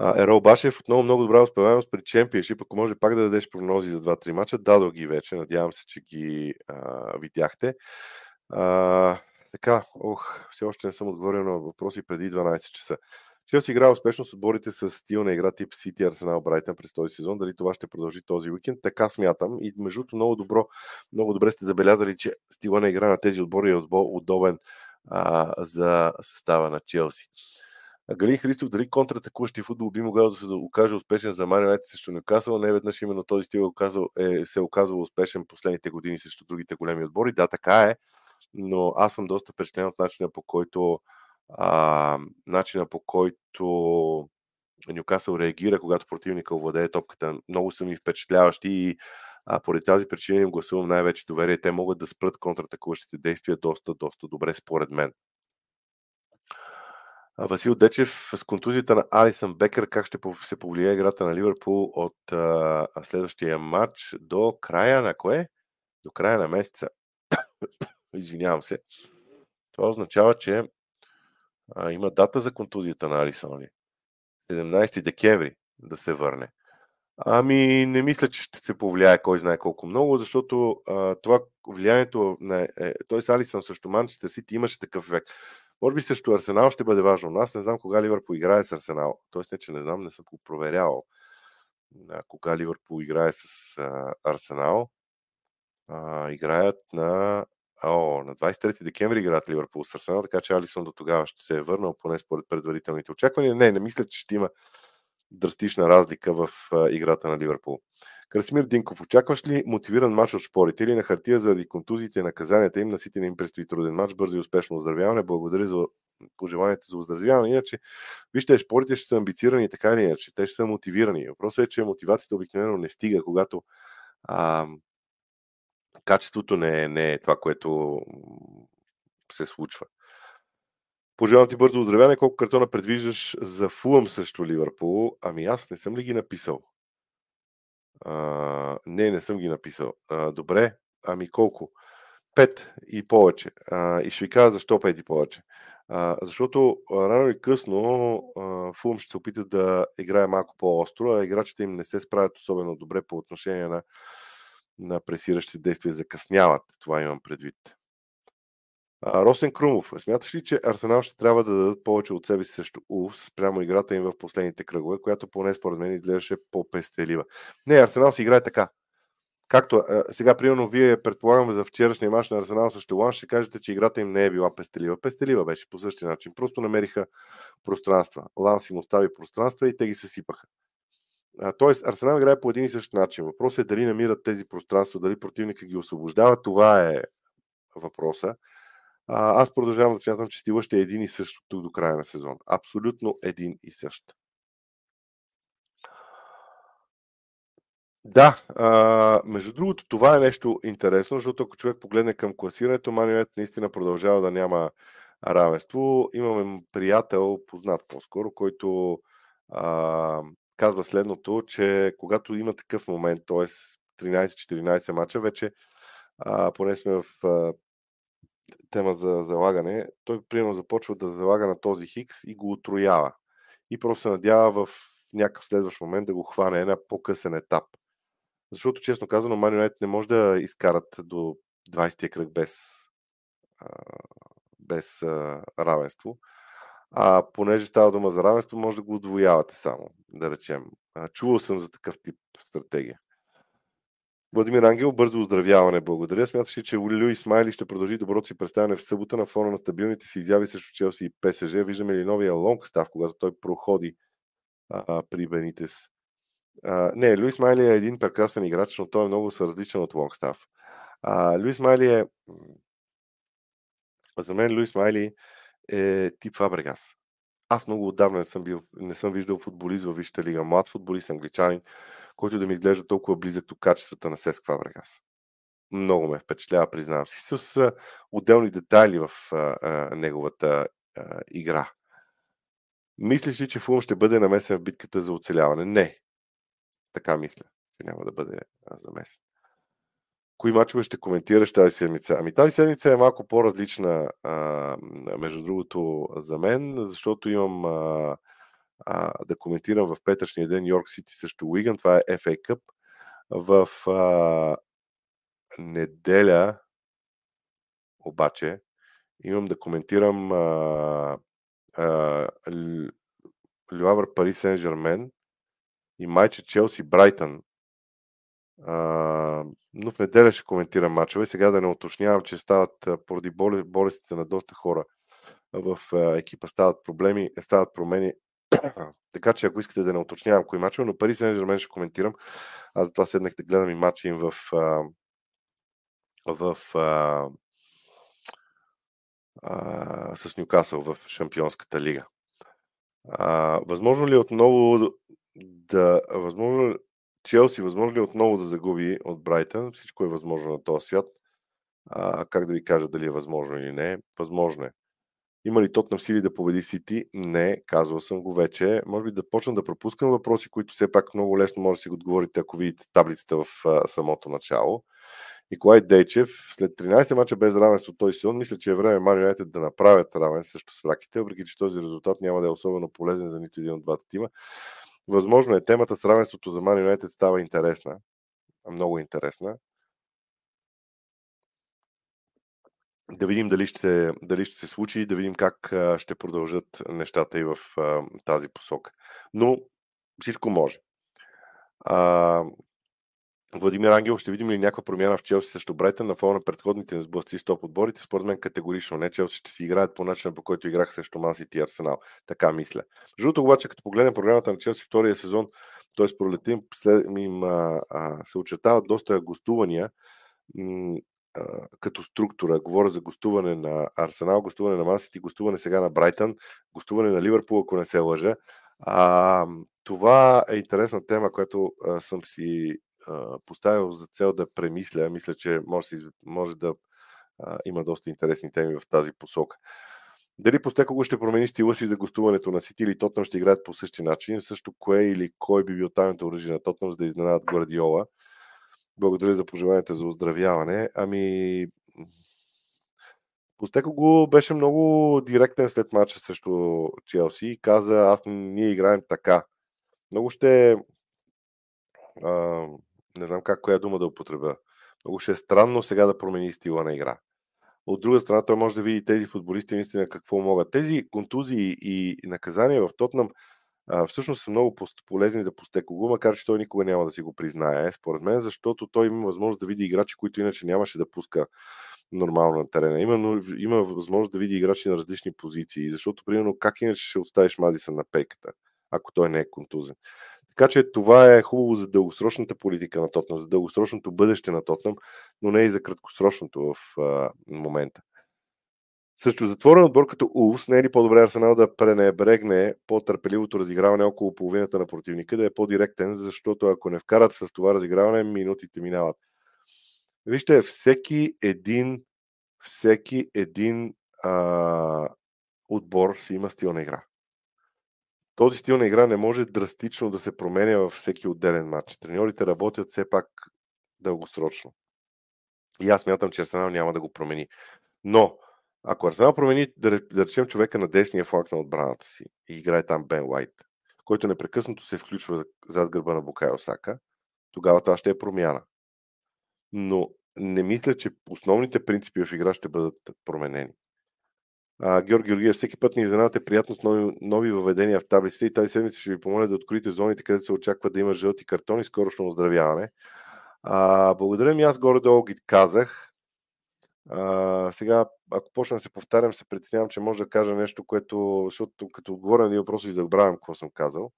Ерол Башев отново много добра успеваемост при чемпионшип. Ако може пак да дадеш прогнози за 2-3 мача, дадох ги вече. Надявам се, че ги а, видяхте. А, така, ох, все още не съм отговорил на въпроси преди 12 часа. Челси играе успешно с отборите с стил на игра тип Сити Арсенал Брайтън през този сезон. Дали това ще продължи този уикенд? Така смятам. И между другото много, добро, много добре сте забелязали, че стила на игра на тези отбори е удобен а, за състава на Челси. Галин Христов, дали контратакуващи футбол би могъл да се окаже успешен за Ман Юнайтед срещу Нюкасъл? Не веднъж именно този стил е, е, се е оказал успешен последните години срещу другите големи отбори. Да, така е, но аз съм доста впечатлен от начина по който а, начина по който Нюкасъл реагира, когато противника овладее топката. Много са ми впечатляващи и а, поради тази причина им гласувам най-вече доверие. Те могат да спрат контратакуващите действия доста, доста добре, според мен. Васил Дечев с контузията на Алисън Бекер, как ще се повлияе играта на Ливърпул от а, следващия матч до края на кое? До края на месеца. Извинявам се. Това означава, че а, има дата за контузията на Алисън. 17 декември да се върне. Ами, не мисля, че ще се повлияе кой знае колко много, защото а, това влиянието на... Е, т.е. Алисън също Манчестър Сити имаше такъв ефект. Може би срещу Арсенал ще бъде важно, но аз не знам кога Ливърпул играе с Арсенал. Тоест не, че не знам, не съм го проверявал. А, кога Ливърпул играе с а, Арсенал. А, играят на О, на 23 декември играят Ливърпул с Арсенал, така че Алисон до тогава ще се е върнал, поне според предварителните очаквания. Не, не мисля, че ще има драстична разлика в а, играта на Ливърпул. Красимир Динков, очакваш ли мотивиран матч от шпорите или на хартия заради контузиите и наказанията им на Сити не им предстои труден матч, бързо и успешно оздравяване. Благодаря за пожеланието за оздравяване. Иначе, вижте, спорите ще са амбицирани така или иначе. Те ще са мотивирани. Въпросът е, че мотивацията обикновено не стига, когато а, качеството не е, не е това, което се случва. Пожелавам ти бързо оздравяване. Колко картона предвиждаш за Фулъм срещу Ливърпул? Ами аз не съм ли ги написал? А, не, не съм ги написал. А, добре, ами колко? Пет и повече. А, и ще ви кажа защо пет и повече. А, защото рано или късно Фулм ще се опита да играе малко по-остро, а играчите им не се справят особено добре по отношение на, на пресиращи действия, закъсняват. Това имам предвид. Росен Крумов, смяташ ли, че Арсенал ще трябва да дадат повече от себе си срещу Улф спрямо играта им в последните кръгове, която поне според мен изглеждаше по-пестелива? Не, Арсенал си играе така. Както сега, примерно, вие предполагам за вчерашния мач на Арсенал срещу Лан, ще кажете, че играта им не е била пестелива. Пестелива беше по същия начин. Просто намериха пространства. Лан си му остави пространства и те ги съсипаха. Тоест, Арсенал играе по един и същ начин. Въпросът е дали намират тези пространства, дали противника ги освобождава. Това е въпроса. А, аз продължавам да смятам, че стила ще е един и същ тук до края на сезон. Абсолютно един и същ. Да, а, между другото, това е нещо интересно, защото ако човек погледне към класирането, Манионет наистина продължава да няма равенство. Имаме приятел, познат по-скоро, който казва следното, че когато има такъв момент, т.е. 13-14 мача, вече а, поне сме в а, тема за залагане, той примерно започва да залага на този хикс и го отроява. И просто се надява в някакъв следващ момент да го хване на по-късен етап. Защото, честно казано, Man не може да изкарат до 20-я кръг без, без равенство. А понеже става дума за равенство, може да го удвоявате само, да речем. Чувал съм за такъв тип стратегия. Владимир Ангел, бързо оздравяване, благодаря. Смяташ че Луи Смайли ще продължи доброто си представяне в събота на фона на стабилните си изяви срещу Челси и ПСЖ? Виждаме ли новия лонг став, когато той проходи а, при Бенитес. А, не, Луис Майли е един прекрасен играч, но той е много различен от Лонгстав. А, Луис Майли е... За мен Луис Майли е тип Фабрегас. Аз много отдавна не съм, бил, не съм виждал футболист във Висшата лига. Млад футболист, англичанин, който да ми изглежда толкова близък до качествата на Сеск Фабрегас. Много ме впечатлява, признавам си, с отделни детайли в а, а, неговата а, игра. Мислиш ли, че Фулм ще бъде намесен в битката за оцеляване? Не. Така мисля, че няма да бъде замесен. Кои мачове ще коментираш тази седмица? Ами тази седмица е малко по-различна, а, между другото, за мен, защото имам а, а, да коментирам в петъчния ден Йорк Сити срещу Уиган. Това е FA Cup. В а, неделя обаче имам да коментирам а, Люавър Пари Сен Жермен и майче Челси Брайтън. Но в неделя ще коментирам мачове. Сега да не уточнявам, че стават поради болестите на доста хора в екипа стават проблеми, стават промени. така че ако искате да не уточнявам кои мачове, но Пари Сен Жермен ще коментирам. Аз затова седнах да гледам и матча им в, в, в а, с Нюкасъл в Шампионската лига. А, възможно ли отново да. Възможно, Челси, възможно ли е отново да загуби от Брайтън? Всичко е възможно на този свят. А, как да ви кажа дали е възможно или не? Възможно е. Има ли Тотнам сили да победи Сити? Не, казвал съм го вече. Може би да почна да пропускам въпроси, които все пак много лесно може да си го отговорите, ако видите таблицата в а, самото начало. Николай Дейчев, след 13 мача без равенство този сезон, мисля, че е време Ман да направят равен срещу свраките, въпреки че този резултат няма да е особено полезен за нито един от двата тима. Възможно е темата с равенството за Ман Юнайтед става интересна, много интересна. Да видим дали ще, дали ще се случи, да видим как ще продължат нещата и в тази посока. Но всичко може. А, Владимир Ангел, ще видим ли някаква промяна в Челси срещу Брайтън на фона на предходните сблъсци с топ отборите? Според мен категорично не. Челси ще си играят по начина, по който играх срещу Ман и Арсенал. Така мисля. Жълто обаче, като погледнем програмата на Челси втория сезон, т.е. пролетим, след, им а, а, се очертават доста гостувания м, а, като структура. Говоря за гостуване на Арсенал, гостуване на Мансити, гостуване сега на Брайтън, гостуване на Ливърпул, ако не се лъжа. А, това е интересна тема, която а, съм си поставил за цел да премисля. Мисля, че може, може да а, има доста интересни теми в тази посока. Дали Постекого ще промени стила си за гостуването на Сити или Тотнам ще играят по същия начин? Също кое или кой би бил тайното оръжие на Тотнам, за да изненадат Гвардиола? Благодаря за пожеланията за оздравяване. Ами, Постекого беше много директен след мача срещу Челси и каза, аз ние играем така. Много ще а, не знам как коя дума да употребя. Много ще е странно сега да промени стила на игра. От друга страна, той може да види тези футболисти наистина какво могат. Тези контузии и наказания в Тотнам а, всъщност са много полезни за Постекого, макар че той никога няма да си го признае, според мен, защото той има възможност да види играчи, които иначе нямаше да пуска нормално на терена. Има, има възможност да види играчи на различни позиции, защото, примерно, как иначе ще оставиш Мадисън на пейката, ако той не е контузен. Така че това е хубаво за дългосрочната политика на Тотнам, за дългосрочното бъдеще на Тотнам, но не и за краткосрочното в а, момента. Също затворен отбор като Улс, не е ли по-добре Арсенал да пренебрегне по-търпеливото разиграване около половината на противника, да е по-директен, защото ако не вкарат с това разиграване, минутите минават. Вижте, всеки един, всеки един а, отбор си има стил на игра този стил на игра не може драстично да се променя във всеки отделен матч. Треньорите работят все пак дългосрочно. И аз мятам, че Арсенал няма да го промени. Но, ако Арсенал промени, да, да речем човека на десния фланг на отбраната си и играе там Бен Уайт, който непрекъснато се включва зад гърба на Букай Осака, тогава това ще е промяна. Но не мисля, че основните принципи в игра ще бъдат променени. А, Георги Георгиев, всеки път ни изненадате приятно с нови, нови въведения в таблиците и тази седмица ще ви помоля да откроите зоните, където се очаква да има жълти картони, скорошно оздравяване. А, благодаря ми, аз горе-долу ги казах. А, сега, ако почна да се повтарям, се притеснявам, че може да кажа нещо, което, защото като отговоря на един въпрос и забравям какво съм казал.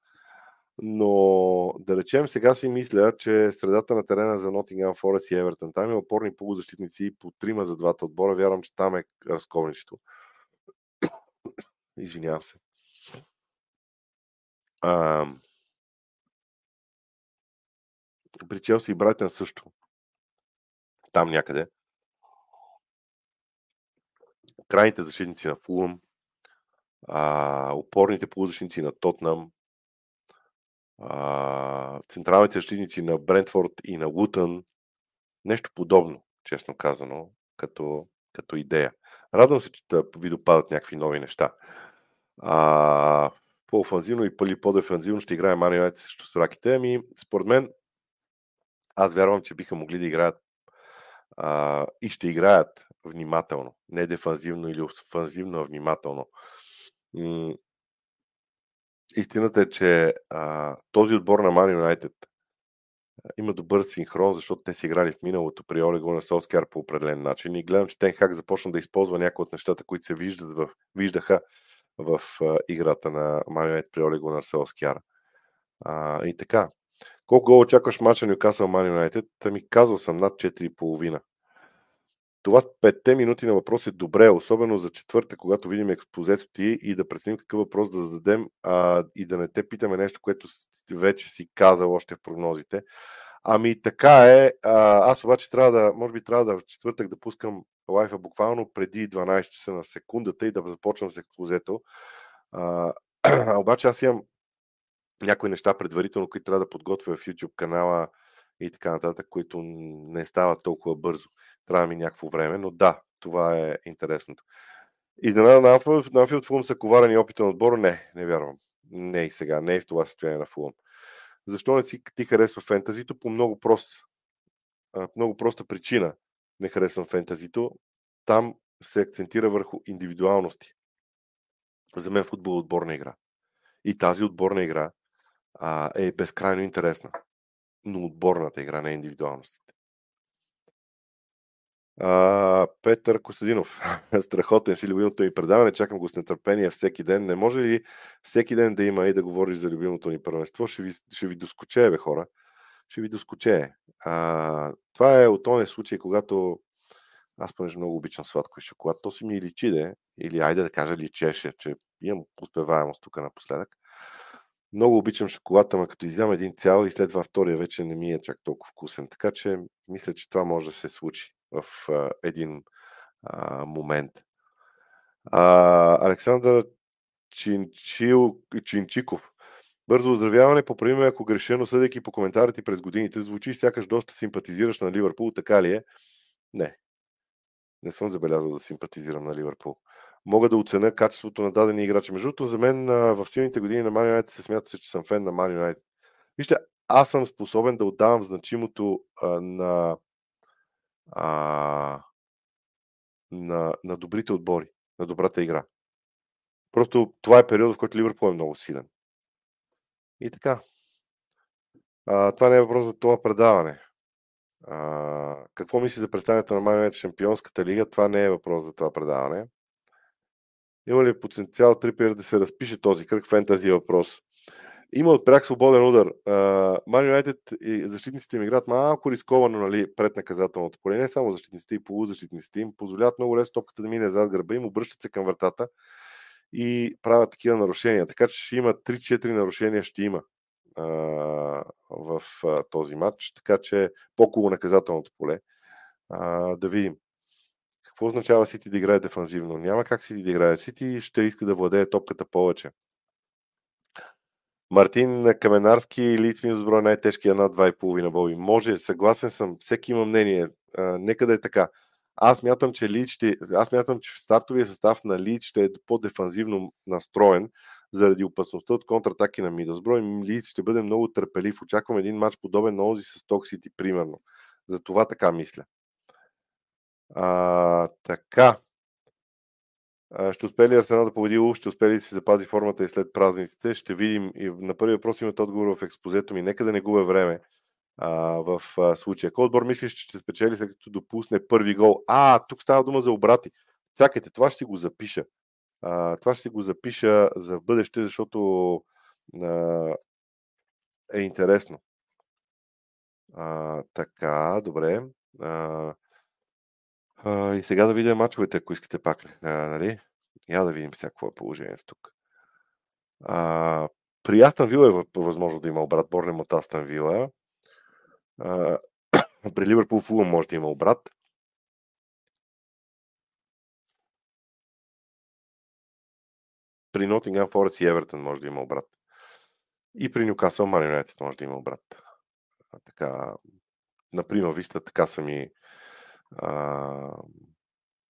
Но да речем, сега си мисля, че средата на терена за Nottingham Forest и Евертън, там има опорни полузащитници по трима за двата отбора. Вярвам, че там е разковничето. Извинявам се. А, при Челси и Брайтън също. Там някъде. Крайните защитници на Фулъм, а, опорните полузащитници на Тотнам, а, централните защитници на Брентфорд и на Лутън. Нещо подобно, честно казано, като, като идея. Радвам се, че ви допадат някакви нови неща. А, по-офанзивно и пали по-дефанзивно ще играе Мани Юнайтед срещу Сораките. Ами, според мен, аз вярвам, че биха могли да играят а, и ще играят внимателно. Не дефанзивно или офанзивно, а внимателно. Истината е, че а, този отбор на Man United има добър синхрон, защото те си играли в миналото при Оле Гунер Солскияр по определен начин и гледам, че Тенхак започна да използва някои от нещата, които се виждат в, виждаха в а, играта на United при Оле Гунер Солскияр. А, и така. Колко гол очакваш мача Ньюкасъл United? Ами казал съм над 4,5 това петте минути на въпрос е добре, особено за четвърта, когато видим експозето ти и да преценим какъв въпрос да зададем а, и да не те питаме нещо, което вече си казал още в прогнозите. Ами така е. А, аз обаче трябва да, може би трябва да в четвъртък да пускам лайфа буквално преди 12 часа на секундата и да започвам с експозето. А, обаче аз имам някои неща предварително, които трябва да подготвя в YouTube канала и така нататък, които не стават толкова бързо. Трябва ми някакво време, но да, това е интересното. И да на Анфилд Фулм са коварен и опитен отбор? Не, не вярвам. Не и сега, не е в това състояние на Фулм. Защо не си ти харесва фентазито? По много прост, много проста причина не харесвам фентазито. Там се акцентира върху индивидуалности. За мен футбол е отборна игра. И тази отборна игра а, е безкрайно интересна но отборната игра, не индивидуалностите. А, Петър Костадинов. Страхотен си любимото ми предаване. Чакам го с нетърпение всеки ден. Не може ли всеки ден да има и да говориш за любимото ни първенство? Ще ви, ще ви доскочее, бе, хора. Ще ви доскочее. А, това е от този случай, когато аз понеже много обичам сладко и шоколад, то си ми личи, де, или айде да кажа личеше, че имам успеваемост тук напоследък. Много обичам шоколад, ама като изям един цял и след това втория вече не ми е чак толкова вкусен. Така че мисля, че това може да се случи в а, един а, момент. А, Александър Чинчил, Чинчиков. Бързо оздравяване, поправи ако грешено, съдейки по коментарите през годините, звучи сякаш доста симпатизираш на Ливърпул, така ли е? Не. Не съм забелязал да симпатизирам на Ливърпул мога да оценя качеството на дадени играчи. Между другото, за мен в силните години на Man United се смята, че съм фен на Man United. Вижте, аз съм способен да отдавам значимото а, на, а, на, на добрите отбори, на добрата игра. Просто това е период, в който Ливърпул е много силен. И така. А, това не е въпрос за това предаване. А, какво мисли за представянето на United Шампионската лига? Това не е въпрос за това предаване. Има ли потенциал Трипер да се разпише този кръг фентази въпрос? Има от пряк свободен удар. Ман Юнайтед и защитниците им играят малко рисковано нали, пред наказателното поле. Не само защитниците и полузащитниците им позволяват много лесно топката да мине зад гърба им, обръщат се към вратата и правят такива нарушения. Така че ще има 3-4 нарушения ще има а, в а, този матч. Така че по-куло наказателното поле. А, да видим. Какво означава Сити да играе дефанзивно? Няма как Сити да играе. Сити ще иска да владее топката повече. Мартин Каменарски, Лиц ми заброй най-тежкия над 2,5 боби. Може, съгласен съм, всеки има мнение. А, нека да е така. Аз мятам, че Лид ще, аз мятам, че стартовия състав на Лид ще е по-дефанзивно настроен заради опасността от контратаки на Мидълсбро и Лид ще бъде много търпелив. Очаквам един матч подобен на онзи с Токсити, примерно. За това така мисля. А, така. Ще успее ли Арсенал да победи Улф? Ще успее ли да си запази формата и след празниците? Ще видим. И на първи въпрос имате отговор в експозето ми. Нека да не губя време а, в а, случая. Кой отбор мислиш, че ще спечели след като допусне първи гол? А, тук става дума за обрати. Чакайте, това ще го запиша. А, това ще го запиша за бъдеще, защото а, е интересно. А, така, добре. А, а, и сега да видим мачовете, ако искате пак. А, нали? Я да видим сега какво е положението тук. А, при Астан Вила е възможно да има обрат. Борнем от Астан Вила. При Ливърпул Фулъм може да има обрат. При Нотингам Форец и Евертън може да има обрат. И при Нюкасъл Юнайтед може да има обрат. А, така, например, виста, така са ми а,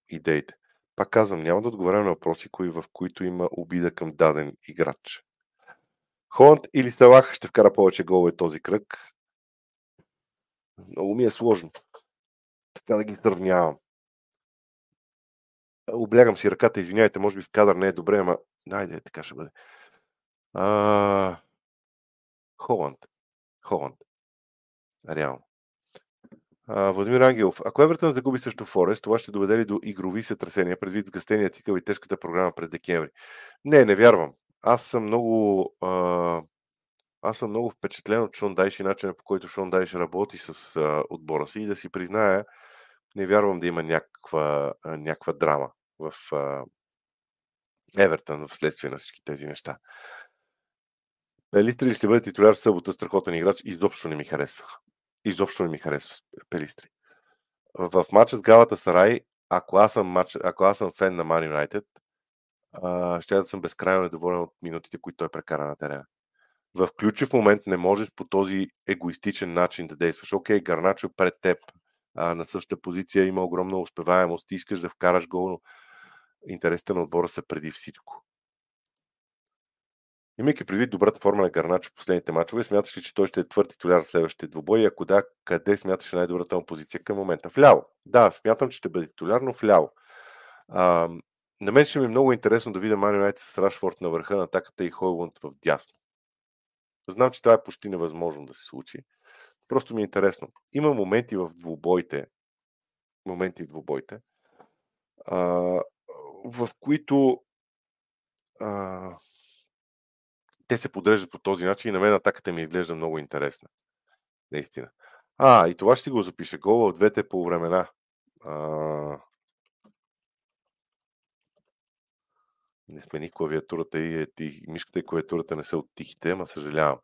идеите. Пак казвам, няма да отговарям на въпроси, кои, в които има обида към даден играч. Холанд или Салах ще вкара повече голове този кръг. Много ми е сложно. Така да ги сравнявам. Облягам си ръката, извиняйте, може би в кадър не е добре, ама Найде, така ще бъде. А... Холанд. Холанд. Реално. А, Владимир Ангелов. Ако Евертън загуби също Форест, това ще доведе ли до игрови сътресения, предвид сгъстения цикъл и тежката програма през декември? Не, не вярвам. Аз съм много а, аз съм много впечатлен от Шон Дайш и начина по който Шон Дайш работи с а, отбора си и да си призная, не вярвам да има някаква, а, някаква драма в а, Евертън в следствие на всички тези неща. Пелистри ще бъде титуляр в събота, страхотен играч, изобщо не ми харесва. Изобщо не ми харесва Пелистри. В матча с Галата Сарай, ако аз съм, матч, ако аз съм фен на Man United, ще да съм безкрайно недоволен от минутите, които той прекара на терена. В ключов момент не можеш по този егоистичен начин да действаш. Окей, Гарначо пред теб а, на същата позиция има огромна успеваемост, ти искаш да вкараш гол, но интересите на отбора са преди всичко. Имайки предвид добрата форма на Гарначо в последните мачове, смяташ ли, че той ще е твърд титуляр в следващите двубои? Ако да, къде смяташ най-добрата му позиция към момента? Вляво. Да, смятам, че ще бъде титуляр, но вляво. А, на мен ще ми е много интересно да видя Ман Юнайтед с Рашфорд на върха на атаката и Хойлунд в дясно. Знам, че това е почти невъзможно да се случи. Просто ми е интересно. Има моменти в двубоите, моменти в двубоите, а, в които а, те се подреждат по този начин и на мен атаката ми изглежда много интересна. Наистина. А, и това ще го запиша. Гол в двете по времена. А... Не смених клавиатурата и, е и мишката и клавиатурата не са от тихите, ама съжалявам.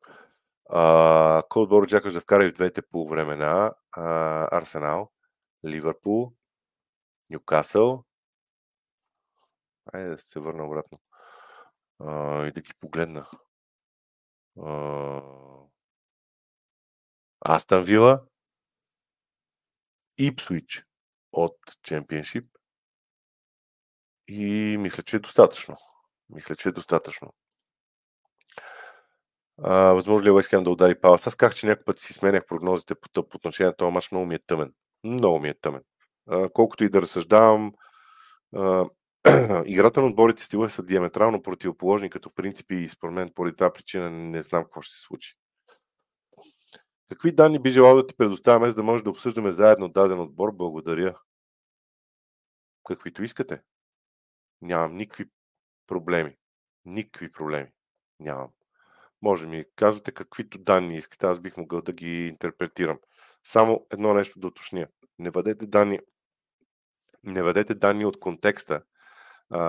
Кой отбор очакваш да вкара и в двете по времена? А, Арсенал, Ливърпул, Нюкасъл. Айде да се върна обратно. А, и да ги погледна. Астан Вила, Ипсуич от Чемпионшип и мисля, че е достатъчно. Мисля, че е достатъчно. А, възможно ли е Уест да удари Палас? Аз казах, че някой път си сменях прогнозите по, по отношение на този мач. Много ми е тъмен. Много ми е тъмен. А, колкото и да разсъждавам, а, играта на отборите стила са диаметрално противоположни като принципи и според мен поради тази причина не знам какво ще се случи. Какви данни би желал да ти предоставяме, за да може да обсъждаме заедно даден отбор? Благодаря. Каквито искате. Нямам никакви проблеми. Никакви проблеми. Нямам. Може ми казвате каквито данни искате, аз бих могъл да ги интерпретирам. Само едно нещо да уточня. Не въдете данни, не въдете данни от контекста, а,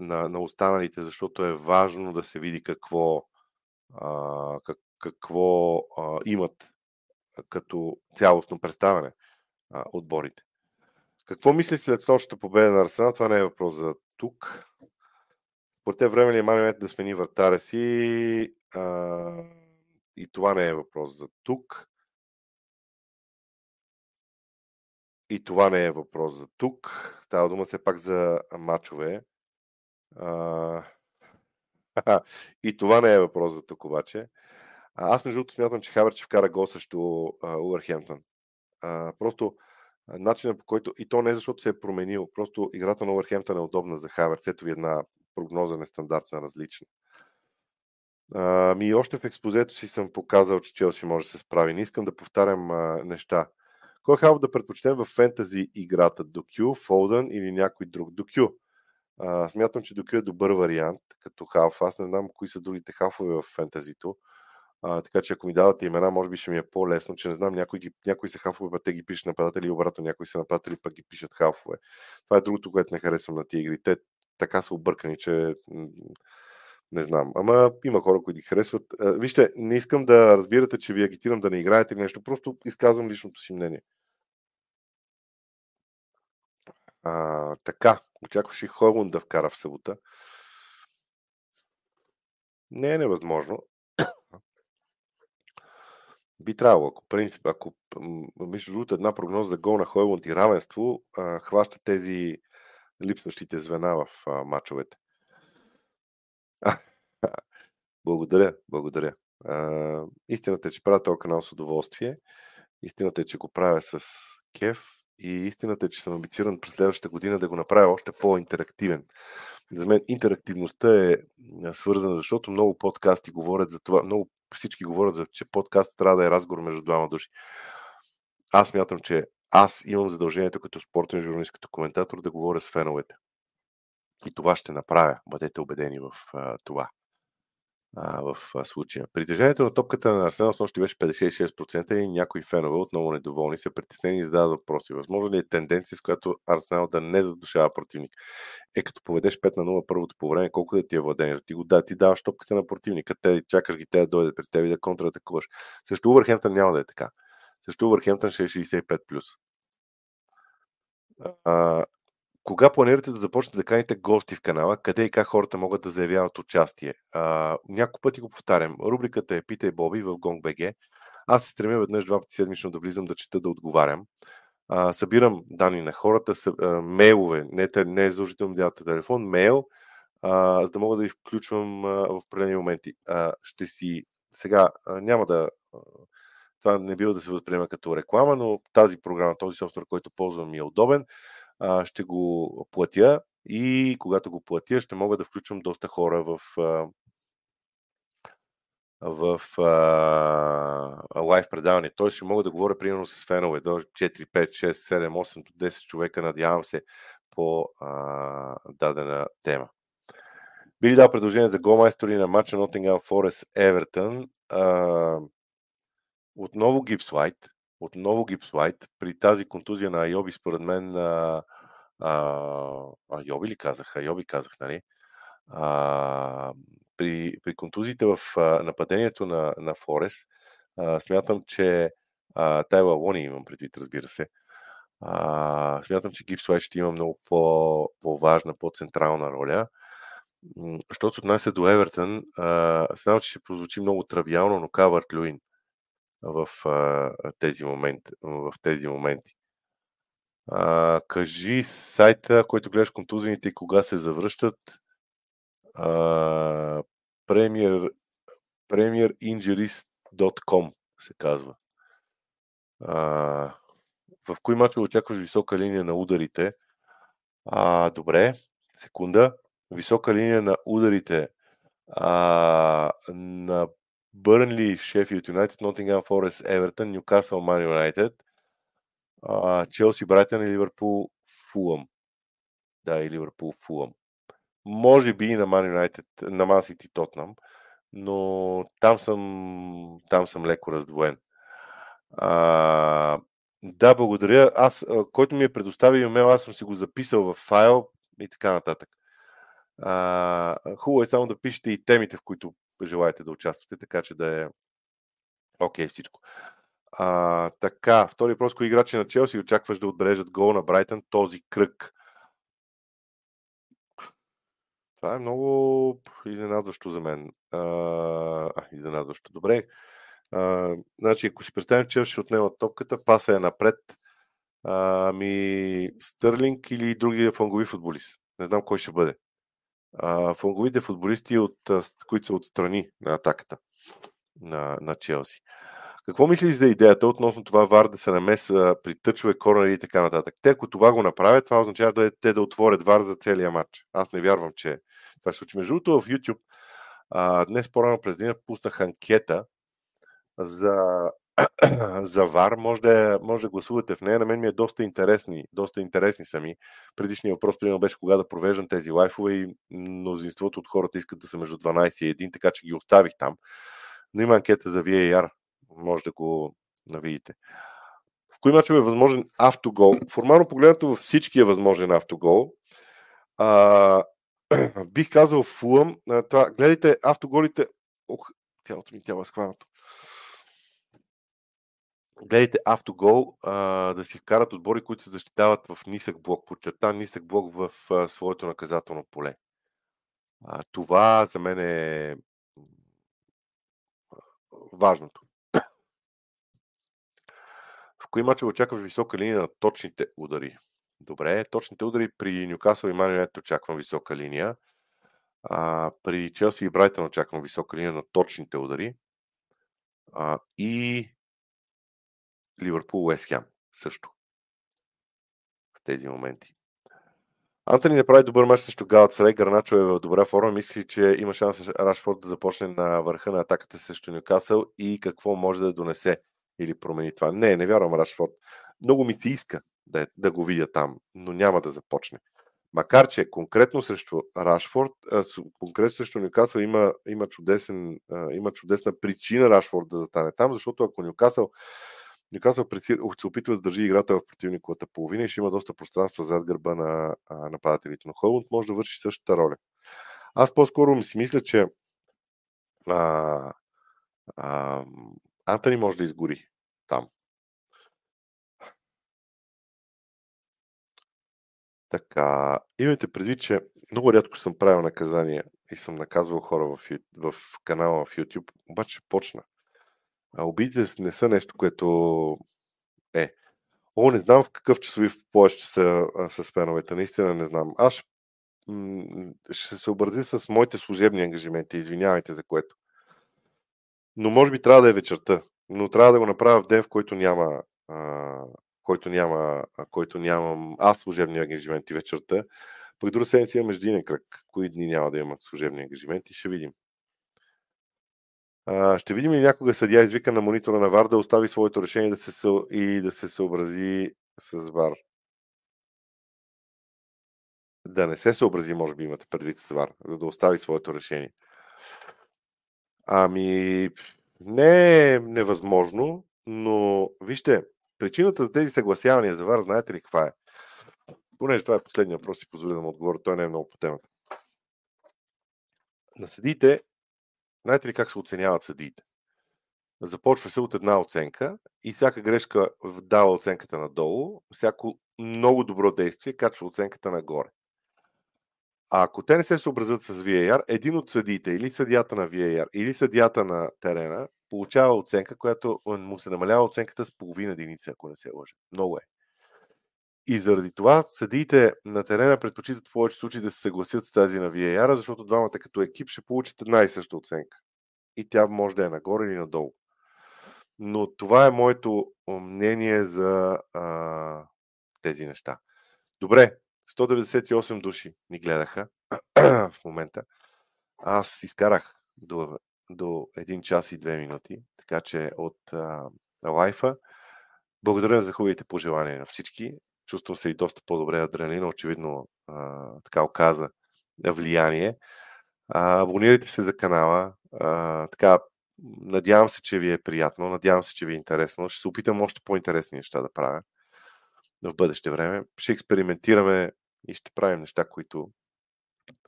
на, на останалите, защото е важно да се види какво, а, как, какво а, имат като цялостно представяне а, отборите. Какво мисли след нощната победа на Арсенал? Това не е въпрос за тук. По те време ли е да смени вратаря си? А, и това не е въпрос за тук. И това не е въпрос за тук. Става дума все пак за мачове. А... и това не е въпрос за тук обаче. Аз между другото смятам, че Хавер ще вкара гол срещу Уърхемптън. Просто начинът по който, и то не е защото се е променил, просто играта на Уърхемптън е удобна за Хавер. Ето ви една прогноза нестандартна, различна. А, ми още в експозето си съм показал, че Челси може да се справи. Не искам да повтарям а, неща. Кой халф да предпочетем в фентази играта? Докю, Фолдън или някой друг? Докю. Смятам, че Докю е добър вариант като халф. Аз не знам кои са другите халфове в фентазито. А, така че ако ми давате имена, може би ще ми е по-лесно, че не знам, някои, ги, някои са хафове, пък те ги пишат нападатели, обратно някои са нападатели, пък ги пишат хафове. Това е другото, което не харесвам на тия игри. Те така са объркани, че не знам. Ама има хора, които ги харесват. Вижте, не искам да разбирате, че ви агитирам да не играете или нещо. Просто изказвам личното си мнение. А, така, очакваше Хойлунд да вкара в събота. Не е невъзможно. Би трябвало, ако принцип, ако между другото една прогноза за гол на Хойлунд и равенство, а, хваща тези липсващите звена в а, мачовете. Благодаря, благодаря. А, истината е, че правя този канал с удоволствие. Истината е, че го правя с кеф. И истината е, че съм амбициран през следващата година да го направя още по-интерактивен. За мен интерактивността е свързана, защото много подкасти говорят за това, много всички говорят за, че подкаст трябва да е разговор между двама души. Аз мятам, че аз имам задължението като спортен журналист, като коментатор да говоря с феновете. И това ще направя. Бъдете убедени в а, това а, в а, случая. Притежението на топката на Арсенал с нощи беше 56% и някои фенове отново недоволни са притеснени и задават въпроси. Възможно ли е тенденция, с която Арсенал да не задушава противник? Е, като поведеш 5 на 0 първото по време, колко да ти е владение? Ти го да, ти даваш топката на противника, те чакаш ги те да дойдат при теб и да контратакуваш. Също Увърхемптън няма да е така. Също Увърхемптън ще е 65+. плюс. А, кога планирате да започнете да каните гости в канала? Къде и как хората могат да заявяват участие? А, няколко пъти го повтарям. Рубриката е Питай Боби в GongBG. Аз се стремя веднъж два пъти седмично да влизам, да чета, да отговарям. А, събирам данни на хората, съ, а, мейлове, не, не е задължително да телефон, мейл, а, за да мога да ви включвам а, в определени моменти. А, ще си сега а, няма да. Това не бива да се възприема като реклама, но тази програма, този софтуер, който ползвам ми е удобен а, ще го платя и когато го платя, ще мога да включвам доста хора в, в а, лайв предаване. Той ще мога да говоря примерно с фенове до 4, 5, 6, 7, 8 до 10 човека, надявам се, по а, дадена тема. Би ли дал предложение за голмайстори на матча Nottingham Forest? А, отново Гипс Лайт отново гипслайт. При тази контузия на Айоби, според мен, а, а, Айоби ли казах? Айоби казах, нали? А, при, при контузиите в а, нападението на, на Форес, а, смятам, че а, Тайла Лони имам предвид, разбира се. А, смятам, че Гипслайт ще има много по, по-важна, по-централна роля. Що се отнася до Евертън, знам, че ще прозвучи много травиално, но Кавърт Люин в а, тези, моменти, в тези моменти. А, кажи сайта, който гледаш контузените и кога се завръщат. А, Premier, premierinjuries.com се казва. А, в кои матчове очакваш висока линия на ударите? А, добре, секунда. Висока линия на ударите а, на Бърнли, Шефилд Юнайтед, Нотингам Форест, Евертън, Ньюкасъл, Ман Юнайтед, Челси, Брайтън и Ливърпул, Фулъм. Да, и Ливърпул, Фулъм. Може би и на Ман Юнайтед, на Ман Сити, Тотнам, но там съм, там съм леко раздвоен. А, да, благодаря. Аз, който ми е предоставил имейл, аз съм си го записал в файл и така нататък. А, хубаво е само да пишете и темите, в които желаете да участвате, така че да е окей okay, всичко. А, така, втори въпрос, кои играчи на Челси очакваш да отбележат гол на Брайтън този кръг? Това е много изненадващо за мен. А, изненадващо. Добре. А, значи, ако си представим, че ще отнема топката, паса е напред. А, ми Стърлинг или другия фангови футболист. Не знам кой ще бъде а, фланговите футболисти, от, които са отстрани на атаката на, на Челси. Какво мислиш за идеята относно това Вар да се намесва при тъчове, корнери и така нататък? Те, ако това го направят, това означава да е, те да отворят Вар за целия матч. Аз не вярвам, че това ще случи. Между другото, в YouTube а, днес по-рано през деня пуснах анкета за за ВАР, може да, може да гласувате в нея. На мен ми е доста интересни, доста интересни сами. Предишният въпрос, примерно, беше кога да провеждам тези лайфове и мнозинството от хората искат да са между 12 и 1, така че ги оставих там. Но има анкета за VAR. Може да го навидите. В кои мачове е възможен автогол? Формално погледнато във всички е възможен автогол. А, бих казал Фулъм. Това, гледайте автоголите. Ох, цялото ми тяло е схванато. Гледайте автогол да си вкарат отбори, които се защитават в нисък блок, подчертан нисък блок в своето наказателно поле. Това за мен е важното. В кои мачове очакваш висока линия на точните удари? Добре, точните удари при Ньюкасъл и Манионет очаквам висока линия. А, при Челси и Брайтън очаквам висока линия на точните удари. А, и Ливърпул Уест Хем също в тези моменти. Антони не прави добър мач срещу Галатсарай. Гарначо е в добра форма. Мисли, че има шанс Рашфорд да започне на върха на атаката срещу Нюкасъл и какво може да донесе или промени това. Не, не вярвам Рашфорд. Много ми ти иска да, да го видя там, но няма да започне. Макар, че конкретно срещу Рашфорд, конкретно срещу Нюкасъл има, има, чудесен, има чудесна причина Рашфорд да затане там, защото ако Нюкасъл Нюкасъл се опитва да държи играта в противниковата половина и ще има доста пространства зад гърба на нападателите. Но Холмунд може да върши същата роля. Аз по-скоро ми си мисля, че а, а, Антони може да изгори там. Така, имайте предвид, че много рядко съм правил наказания и съм наказвал хора в, в канала в YouTube, обаче почна. А обидите не са нещо, което е. О, не знам в какъв часови пояс ще са с феновете. Наистина не знам. Аз ще се съобразя с моите служебни ангажименти. Извинявайте за което. Но може би трябва да е вечерта. Но трябва да го направя в ден, в който няма, а, който няма, а, който нямам аз служебни ангажименти вечерта. Пък друга седмица има междинен кръг. Кои дни няма да имат служебни ангажименти, ще видим. Ще видим ли някога съдия извика на монитора на ВАР да остави своето решение да се, и да се съобрази с ВАР? Да не се съобрази, може би имате предвид с ВАР, за да остави своето решение. Ами, не е невъзможно, но вижте, причината за тези съгласявания за ВАР, знаете ли каква е? Понеже това е последния въпрос, си позволя да му отговоря, той не е много по темата. На съдиите Знаете ли как се оценяват съдиите? Започва се от една оценка и всяка грешка дава оценката надолу, всяко много добро действие качва оценката нагоре. А ако те не се съобразят с VAR, един от съдиите или съдията на VAR или съдията на терена получава оценка, която му се намалява оценката с половина единица, ако не се лъжа. Много е. И заради това съдиите на терена предпочитат в повече случаи да се съгласят с тази на VAR, защото двамата като екип ще получат една и съща оценка. И тя може да е нагоре или надолу. Но това е моето мнение за а, тези неща. Добре, 198 души ни гледаха в момента. Аз изкарах до, до 1 час и 2 минути, така че от а, лайфа. Благодаря за хубавите пожелания на всички чувствам се и доста по-добре. Адреналина очевидно а, така оказа влияние. А, абонирайте се за канала. А, така, надявам се, че ви е приятно, надявам се, че ви е интересно. Ще се опитам още по-интересни неща да правя в бъдеще време. Ще експериментираме и ще правим неща, които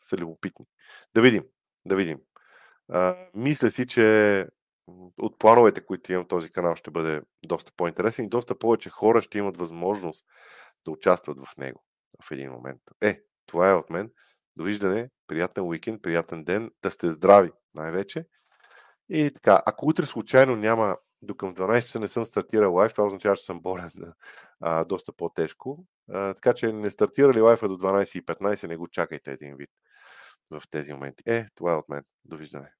са любопитни. Да видим, да видим. А, мисля си, че от плановете, които имам този канал, ще бъде доста по-интересен и доста повече хора ще имат възможност да участват в него в един момент. Е, това е от мен. Довиждане, приятен уикенд, приятен ден, да сте здрави най-вече. И така, ако утре случайно няма, до към 12 часа не съм стартирал лайф, това означава, че съм болен а, доста по-тежко. А, така че не стартирали лайфа до 12.15, не го чакайте един вид в тези моменти. Е, това е от мен. Довиждане.